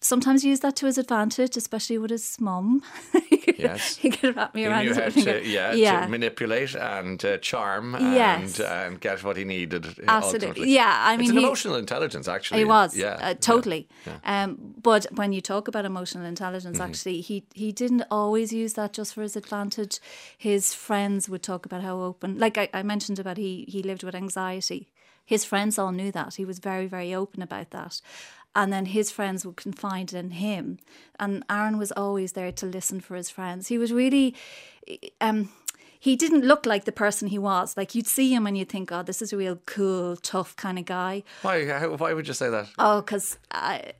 sometimes you use that to his advantage, especially with his mum. Yes. he could wrap me He around knew his how to, yeah, yeah. to manipulate and uh, charm Yes. and, and get what he needed. uh, Absolutely. ultimately. Yeah, I it's mean, an he- emotional intelligence, actually. He was, Yeah. uh, totally. Yeah. Um, but when you talk about emotional intelligence, Mhm. actually, he he didn't always use that just for his advantage. His friends would talk about how open, like I, I mentioned about he he lived with anxiety. His friends all knew that. He was very very open about that. And then his friends would confide in him, and Aaron was always there to listen for his friends. He was really, um, he didn't look like the person he was. Like you'd see him and you'd think, "Oh, this is a real cool, tough kind of guy." Why? How, why would you say that? Oh, because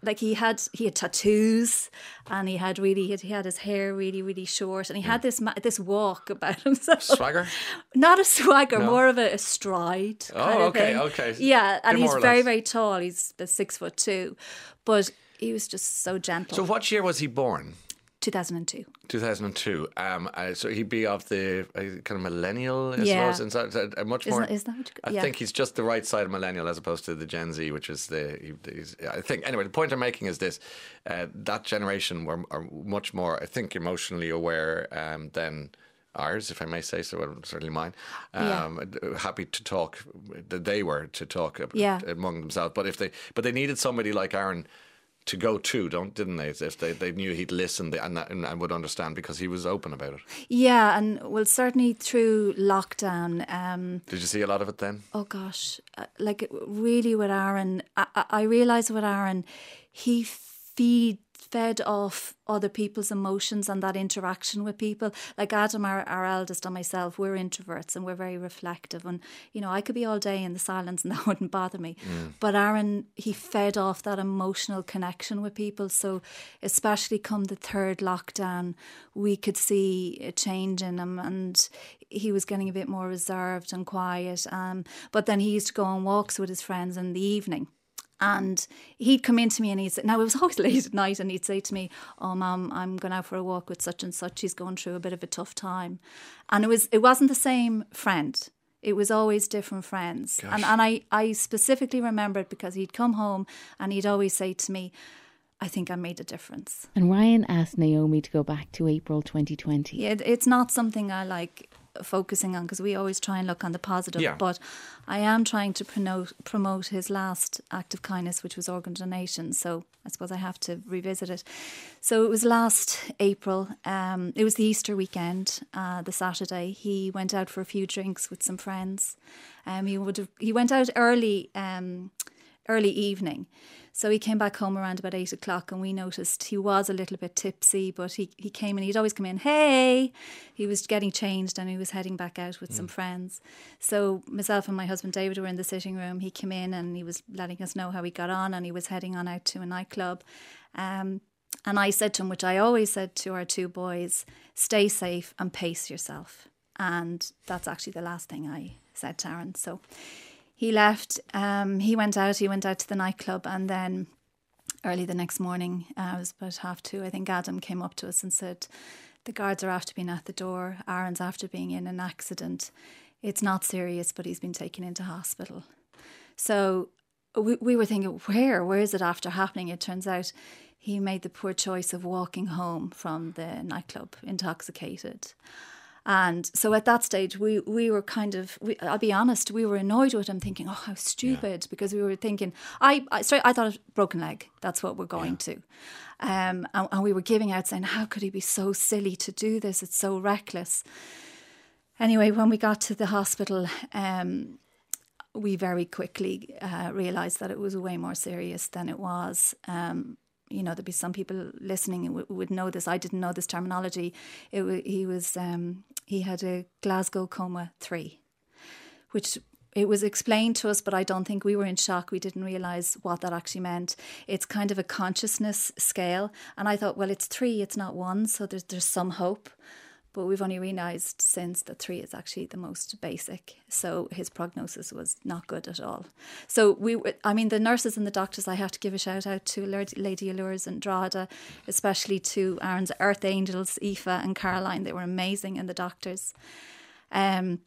like he had he had tattoos, and he had really he had, he had his hair really really short, and he had hmm. this this walk about himself. Swagger? Not a swagger, No. more of a, a stride. Oh, okay, okay. Yeah, and he's very very tall. He's six foot two, but he was just so gentle. So, what year was he born? Two thousand and two. 2002. Um, uh, so he'd be of the uh, kind of millennial, I Yeah. suppose. And so, uh, much more. that- isn't that I yeah. think he's just the right side of millennial as opposed to the Gen Z, which is the. He, he's, I think anyway. The point I'm making is this: uh, that generation were are much more, I think, emotionally aware um, than ours, if I may say so. Certainly mine. Yeah. Um, Happy to talk. That they were to talk Yeah. among themselves, but if they, but they needed somebody like Aaron to go to, don't didn't they? If they, they knew he'd listen and, and and would understand because he was open about it. Yeah, and well, certainly through lockdown. Um, Did you see a lot of it then? Oh gosh, uh, like really with Aaron, I, I realized with Aaron, he feed fed off other people's emotions and that interaction with people. Like Adam, our, our eldest, and myself, we're introverts and we're very reflective. And you know, I could be all day in the silence and that wouldn't bother me. Mm. But Aaron, he fed off that emotional connection with people. So especially come the third lockdown, we could see a change in him and he was getting a bit more reserved and quiet. Um, but then he used to go on walks with his friends in the evening. And he'd come in to me and he'd say, now it was always late at night, and he'd say to me, Oh, mum, I'm going out for a walk with such and such. He's going through a bit of a tough time. And it was it wasn't the same friend. It was always different friends. And and I, I specifically remember it because he'd come home and he'd always say to me, I think I made a difference. And Ryan asked Naomi to go back to April 2020. Yeah, it- it's not something I like focusing on because we always try and look on the positive. Yeah. But I am trying to promote promote his last act of kindness, which was organ donation. So I suppose I have to revisit it. So it was last April. Um, it was the Easter weekend, uh, the Saturday. He went out for a few drinks with some friends. Um, he would have, he went out early. Um, early evening. So he came back home around about eight o'clock and we noticed he was a little bit tipsy, but he, he came and he'd always come in, hey, he was getting changed and he was heading back out with some friends. So myself and my husband David were in the sitting room. He came in and he was letting us know how he got on and he was heading on out to a nightclub. Um, and I said to him, which I always said to our two boys, stay safe and pace yourself. And that's actually the last thing I said to Aaron. So he left. Um, he went out. He went out to the nightclub, and then early the next morning, uh, it was about half two. I think Adam came up to us and said, "The guards are after being at the door. Aaron's after being in an accident. It's not serious, but he's been taken into hospital." So we, we were thinking, where? Where is it after happening? It turns out he made the poor choice of walking home from the nightclub intoxicated. And so at that stage, we, we were kind of, we, I'll be honest, we were annoyed with him, thinking, oh, how stupid, because we were thinking, I, I, straight, I thought, broken leg, that's what we're going to. Um, and, and we were giving out saying, how could he be so silly to do this? It's so reckless. Anyway, when we got to the hospital, um, we very quickly uh, realised that it was way more serious than it was. Um, you know, there'd be some people listening who would, know this. I didn't know this terminology. It wa he was um, he had a Glasgow coma three, which it was explained to us, but I don't think we were in shock. We didn't realize what that actually meant. It's kind of a consciousness scale, and I thought, well, it's three, it's not one, so there's there's some hope. But we've only realised since that three is actually the most basic. So his prognosis was not good at all. So we, I mean, the nurses and the doctors, I have to give a shout out to Lady of Lourdes and Drogheda, especially to Aaron's Earth Angels, Aoife and Caroline. They were amazing, and the doctors. Um,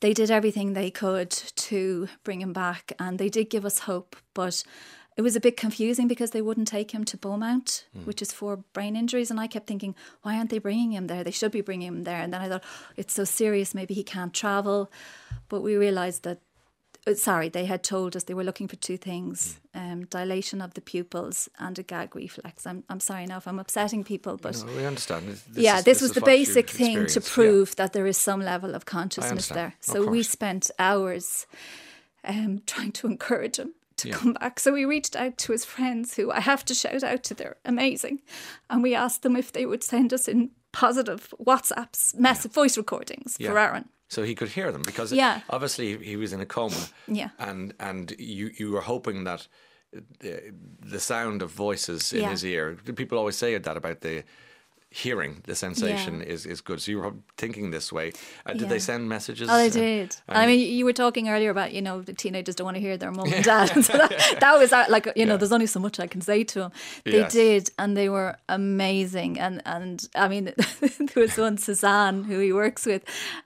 they did everything they could to bring him back, and they did give us hope, but it was a bit confusing because they wouldn't take him to Beaumont, mm. which is for brain injuries. And I kept thinking, why aren't they bringing him there? They should be bringing him there. And then I thought, it's so serious, maybe he can't travel. But we realised that uh, sorry, they had told us they were looking for two things um, dilation of the pupils and a gag reflex. I'm, I'm sorry now if I'm upsetting people, but. No, we understand. This yeah, is, this, this was the basic thing to prove yeah. that there is some level of consciousness there. So we spent hours um, trying to encourage him to yeah. come back. So we reached out to his friends, who I have to shout out to, they're amazing. And we asked them if they would send us in positive WhatsApps, message, yeah. voice recordings for Aaron so he could hear them because yeah. obviously he was in a coma. Yeah. And and you you were hoping that uh, the, the sound of voices in yeah. his ear. People always say that about the hearing the sensation yeah. is, is good. So you were thinking this way. Uh, did yeah. they send messages? Oh, they did. I mean, you were talking earlier about, you know, the teenagers don't want to hear their mum and dad. so that, that, was like, you know, yeah. there's only so much I can say to them. They yes. did, and they were amazing. And, and I mean, there was one, Suzanne, who he works with,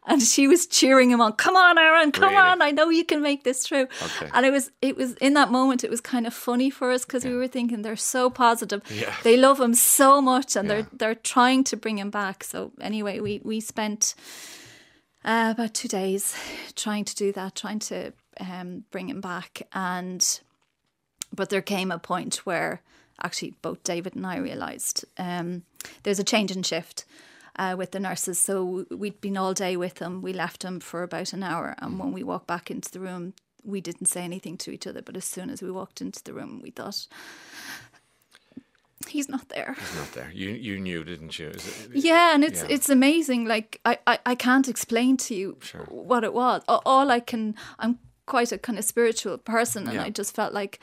and she was cheering him on. Come on, Aaron, come really? on. I know you can make this true. Okay. And it was, it was in that moment, it was kind of funny for us because we were thinking they're so positive. They love him so much and they're, they're trying to bring him back. So anyway, we we spent uh, about two days trying to do that, trying to um, bring him back, and but there came a point where actually both David and I realised um, there's a change in shift. Uh, with the nurses. So we'd been all day with them. We left them for about an hour. And when we walked back into the room, we didn't say anything to each other. But as soon as we walked into the room, we thought, he's not there. He's not there. You you knew, didn't you? It, yeah, and it's yeah. it's amazing. Like I, I, I can't explain to you sure. what it was. All I can, I'm quite a kind of spiritual person, and yeah. I just felt like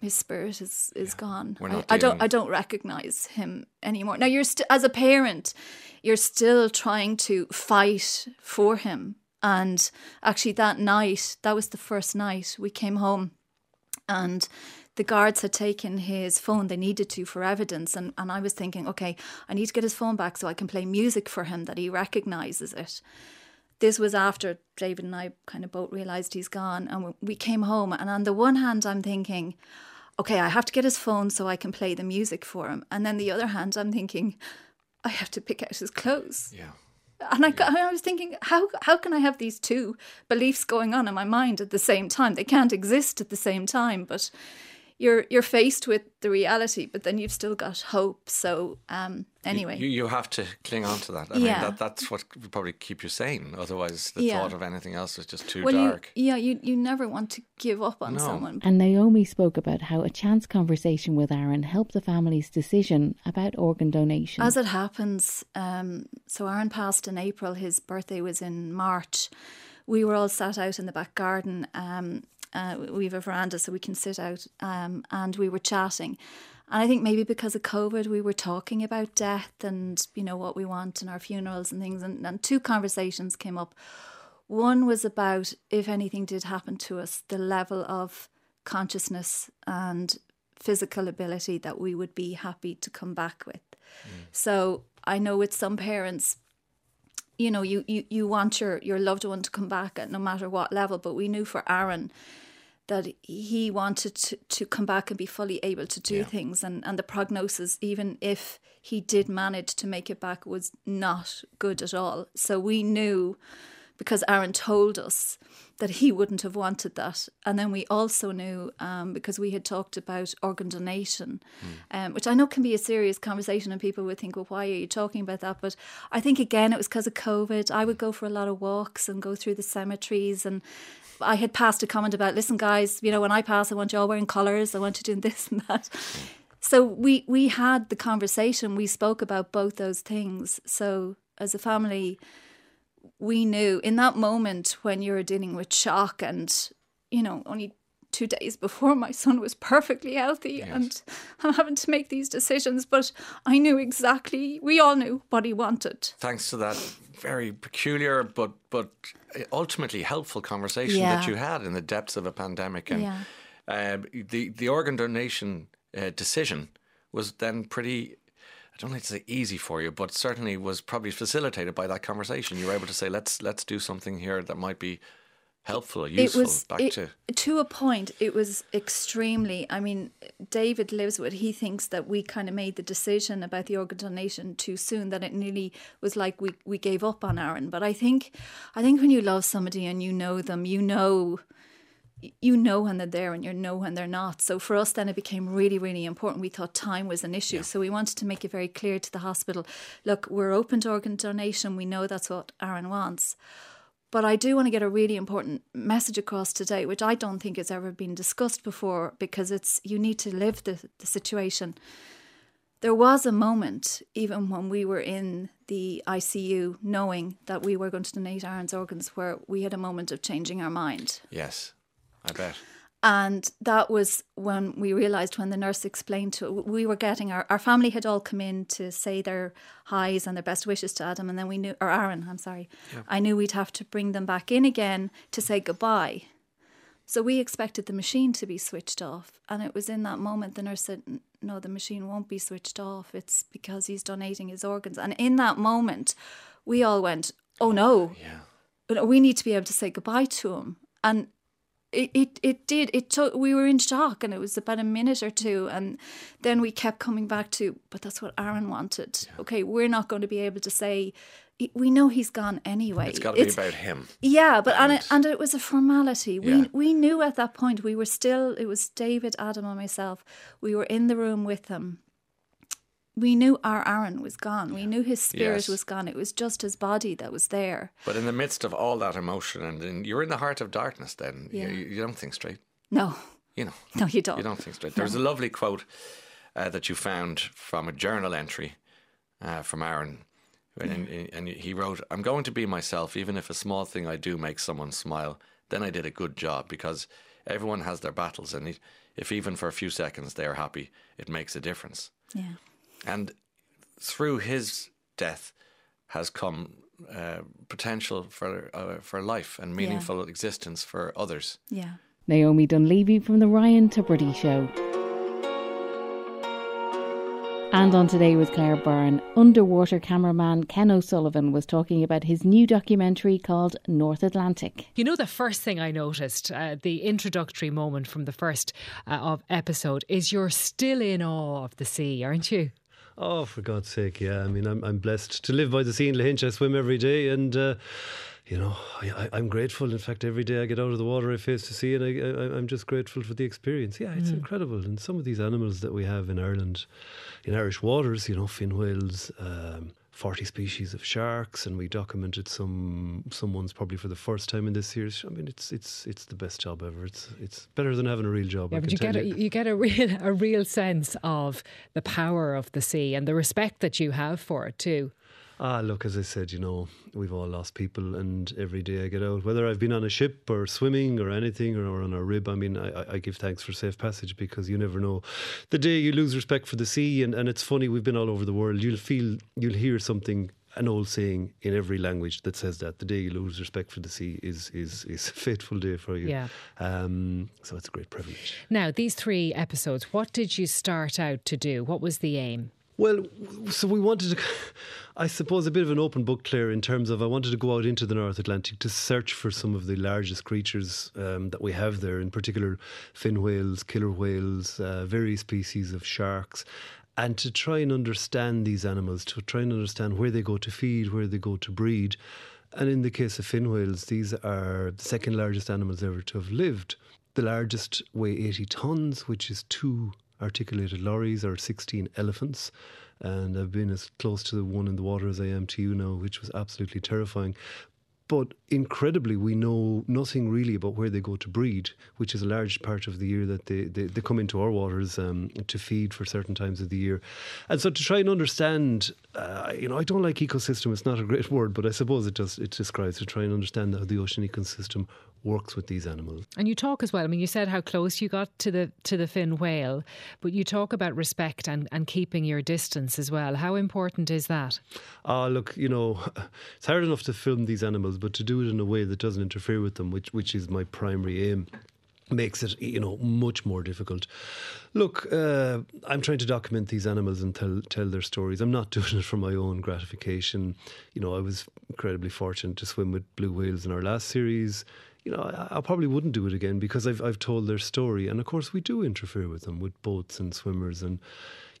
his spirit is is yeah. gone. I, I, don't I don't recognize him anymore. Now you're still as a parent, you're still trying to fight for him. And actually, that night, that was the first night we came home, and the guards had taken his phone. They needed to for evidence. And, and I was thinking, okay, I need to get his phone back so I can play music for him that he recognizes it. This was after David and I kind of both realized he's gone. And we came home. And on the one hand, I'm thinking, okay, I have to get his phone so I can play the music for him. And then the other hand, I'm thinking, I have to pick out his clothes. Yeah. And I, I was thinking, how how can I have these two beliefs going on in my mind at the same time? They can't exist at the same time. But you're you're faced with the reality, but then you've still got hope. So um, anyway, you, you have to cling on to that. I yeah. mean, that, that's what would probably keep you sane. Otherwise, the yeah. thought of anything else is just too well, dark. You, yeah, you you never want to give up on no. someone. And Naomi spoke about how a chance conversation with Aaron helped the family's decision about organ donation. As it happens, um, so Aaron passed in April. His birthday was in March. We were all sat out in the back garden. Um, uh, we have a veranda so we can sit out, um, and we were chatting. And I think maybe because of COVID, we were talking about death and you know what we want in our funerals and things. And, and two conversations came up. One was about if anything did happen to us, the level of consciousness and physical ability that we would be happy to come back with. Mm. So I know with some parents, you know, you, you, you want your, your loved one to come back at no matter what level, but we knew for Aaron, that he wanted to, to come back and be fully able to do yeah. things. And, and the prognosis even if he did manage to make it back was not good at all. So we knew because Aaron told us that he wouldn't have wanted that. And then we also knew um, because we had talked about organ donation mm. um, which I know can be a serious conversation and people would think well why are you talking about that? But I think again it was because of COVID. I would go for a lot of walks and go through the cemeteries and I had passed a comment about, listen, guys, you know, when I pass, I want you all wearing colours. I want you doing this and that. So we we had the conversation. We spoke about both those things. So as a family, we knew in that moment when you're dealing with shock and, you know, only two days before my son was perfectly healthy yes. and I'm having to make these decisions. But I knew exactly, we all knew what he wanted. Thanks to that very peculiar but but ultimately helpful conversation yeah. that you had in the depths of a pandemic. And yeah. uh, the, the organ donation uh, decision was then pretty I don't like to say easy for you, but certainly was probably facilitated by that conversation. You were able to say, let's let's do something here that might be helpful, useful. It was back it, to to a point. It was extremely. I mean, David lives with. He thinks that we kind of made the decision about the organ donation too soon. That it nearly was like we we gave up on Aaron. But I think, I think when you love somebody and you know them, you know. You know when they're there and you know when they're not. So for us, then it became really, really important. We thought time was an issue. Yeah. So we wanted to make it very clear to the hospital look, we're open to organ donation. We know that's what Aaron wants but I do want to get a really important message across today, which I don't think has ever been discussed before because it's you need to live the, the situation. There was a moment, even when we were in the ICU, knowing that we were going to donate Aaron's organs, where we had a moment of changing our mind. Yes, I bet. And that was when we realised when the nurse explained to we were getting our, our family had all come in to say their highs and their best wishes to Adam and then we knew or Aaron, I'm sorry. Yeah. I knew we'd have to bring them back in again to say goodbye. So we expected the machine to be switched off. And it was in that moment the nurse said, No, the machine won't be switched off. It's because he's donating his organs. And in that moment, we all went, Oh no. Yeah. But we need to be able to say goodbye to him. And it, it, it did. It took. We were in shock, and it was about a minute or two, and then we kept coming back to. But that's what Aaron wanted. Yeah. Okay, we're not going to be able to say. We know he's gone anyway. It's got to be about him. Yeah, but and, and it, and it was a formality. Yeah. We we knew at that point we were still. It was David, Adam, and myself. We were in the room with them we knew our Aaron was gone. We knew his spirit yes. was gone. It was just his body that was there. But in the midst of all that emotion, and you're in the heart of darkness, then yeah. you, you, don't think straight. No. You know. No, you don't. You don't think straight. There's no. a lovely quote uh, that you found from a journal entry uh, from Aaron. Yeah. And, and he wrote, I'm going to be myself, even if a small thing I do makes someone smile. Then I did a good job because everyone has their battles, and if even for a few seconds they're happy, it makes a difference. Yeah. And through his death has come uh, potential for uh, for life and meaningful yeah. existence for others. Yeah. Naomi Dunleavy from the Ryan Tubridy Show. And on today with Claire Byrne, underwater cameraman Ken O'Sullivan was talking about his new documentary called North Atlantic. You know, the first thing I noticed, uh, the introductory moment from the first uh, of episode, is you're still in awe of the sea, aren't you? Oh, for God's sake, yeah. I mean, I'm, I'm blessed to live by the sea in Lahinch. I swim every day and. Uh, you know, I, am grateful. In fact, every day I get out of the water, I face the sea, and I, am just grateful for the experience. Yeah, it's mm. incredible. And some of these animals that we have in Ireland, in Irish waters, you know, fin whales, um, 40 species of sharks, and we documented some some ones probably for the first time in this series. I mean, it's it's it's the best job ever. It's it's better than having a real job. Yeah, but you get a, you get a real a real sense of the power of the sea and the respect that you have for it too. Ah, look, as I said, you know, we've all lost people, and every day I get out, whether I've been on a ship or swimming or anything or, or on a rib, I mean, I, I, give thanks for safe passage because you never know the day you lose respect for the sea. And, and it's funny, we've been all over the world. You'll feel, you'll hear something an old saying in every language that says that the day you lose respect for the sea is is is a fateful day for you. Yeah. Um, so it's a great privilege. Now, these three episodes, what did you start out to do? What was the aim? Well, so we wanted to, I suppose, a bit of an open book, Claire, in terms of I wanted to go out into the North Atlantic to search for some of the largest creatures um, that we have there, in particular fin whales, killer whales, uh, various species of sharks, and to try and understand these animals, to try and understand where they go to feed, where they go to breed. And in the case of fin whales, these are the second largest animals ever to have lived. The largest weigh 80 tons, which is two articulated lorries or 16 elephants. And I've been as close to the one in the water as I am to you now, which was absolutely terrifying. but incredibly, we know nothing really about where they go to breed, which is a large part of the year that they, they, they come into our waters um, to feed for certain times of the year. And so to try and understand, uh, you know, I don't like ecosystem, it's not a great word, but I suppose it does, it describes to try and understand how the ocean ecosystem works with these animals. And you talk as well. I mean, you said how close you got to the to the fin whale, but you talk about respect and, and keeping your distance as well. How important is that? Ah, uh, look, you know, it's hard enough to film these animals, but to do it in a way that doesn't interfere with them, which which is my primary aim makes it you know much more difficult look uh, i'm trying to document these animals and tell tell their stories i'm not doing it for my own gratification you know i was incredibly fortunate to swim with blue whales in our last series you know, I, probably wouldn't do it again because I've I've told their story, and of course we do interfere with them with boats and swimmers, and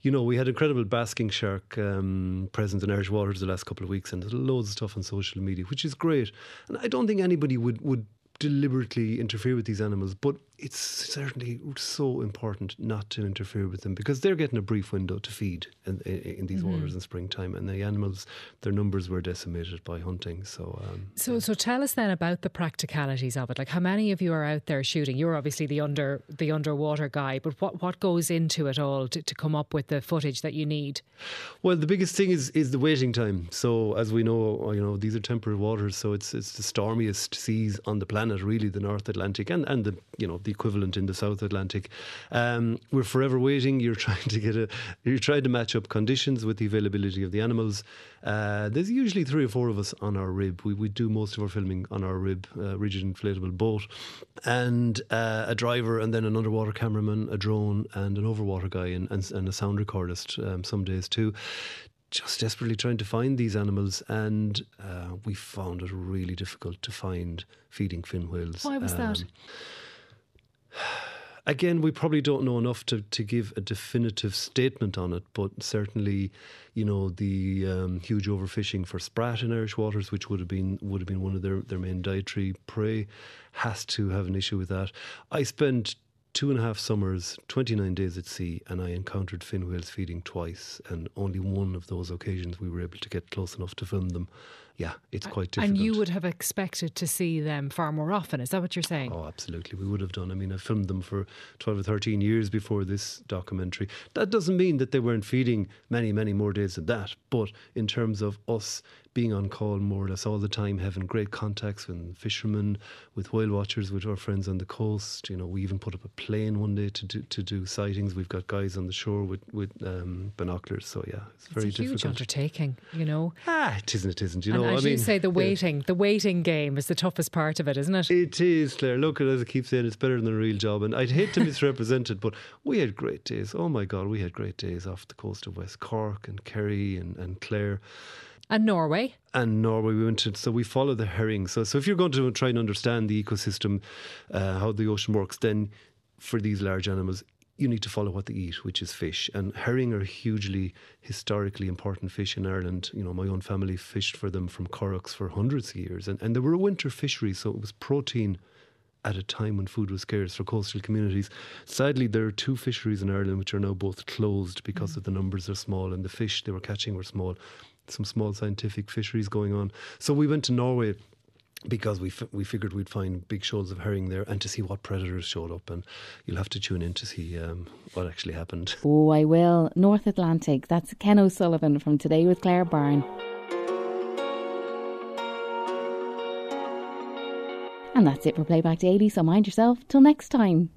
you know we had incredible basking shark um, presence in Irish waters the last couple of weeks, and loads of stuff on social media, which is great, and I don't think anybody would would deliberately interfere with these animals, but it's certainly so important not to interfere with them because they're getting a brief window to feed in, in, in these mm-hmm. waters in springtime, and the animals, their numbers were decimated by hunting. So, um, so, so tell us then about the practicalities of it. Like, how many of you are out there shooting? You're obviously the under the underwater guy, but what what goes into it all to, to come up with the footage that you need? Well, the biggest thing is is the waiting time. So, as we know, you know these are temperate waters, so it's it's the stormiest seas on the planet, really, the North Atlantic and and the you know the equivalent in the South Atlantic. Um, we're forever waiting. You're trying to get a, you're trying to match up conditions with the availability of the animals. Uh, there's usually three or four of us on our rib. We, we do most of our filming on our rib, uh, rigid inflatable boat, and uh, a driver, and then an underwater cameraman, a drone, and an overwater guy, and, and, and a sound recordist um, some days too just desperately trying to find these animals, and uh, we found it really difficult to find feeding fin whales. Why was um, that? Again, we probably don't know enough to, to give a definitive statement on it, but certainly, you know, the um, huge overfishing for sprat in Irish waters, which would have been would have been one of their, their main dietary prey, has to have an issue with that. I spent two and a half summers, 29 days at sea, and I encountered fin whales feeding twice. And only one of those occasions we were able to get close enough to film them yeah, it's quite difficult. And you would have expected to see them far more often. Is that what you're saying? Oh, absolutely. We would have done. I mean, I filmed them for 12 or 13 years before this documentary. That doesn't mean that they weren't feeding many, many more days than that. But in terms of us being on call more or less all the time, having great contacts with fishermen, with whale watchers, with our friends on the coast. You know, we even put up a plane one day to do, to do sightings. We've got guys on the shore with, with um, binoculars. So, yeah, it's, it's very a difficult. huge undertaking, you know. Ah, it isn't, it isn't. You know, as I mean, you say, the waiting, yeah. the waiting game is the toughest part of it, isn't it? It is, Claire. Look, as I keep saying, it's better than a real job. And I'd hate to misrepresent it, but we had great days. Oh, my God, we had great days off the coast of West Cork and Kerry and, and Clare. And Norway. And Norway, we went to, so we follow the herring. So, so if you're going to try and understand the ecosystem, uh, how the ocean works, then for these large animals, you need to follow what they eat, which is fish. And herring are hugely historically important fish in Ireland. You know, my own family fished for them from Corrocks for hundreds of years. And, and they were a winter fishery, so it was protein at a time when food was scarce for coastal communities. Sadly, there are two fisheries in Ireland which are now both closed because mm. of the numbers are small and the fish they were catching were small some small scientific fisheries going on. So we went to Norway because we f- we figured we'd find big shoals of herring there and to see what predators showed up and you'll have to tune in to see um, what actually happened. Oh, I will. North Atlantic. That's Ken O'Sullivan from Today with Claire Byrne. And that's it for Playback Daily, so mind yourself. Till next time.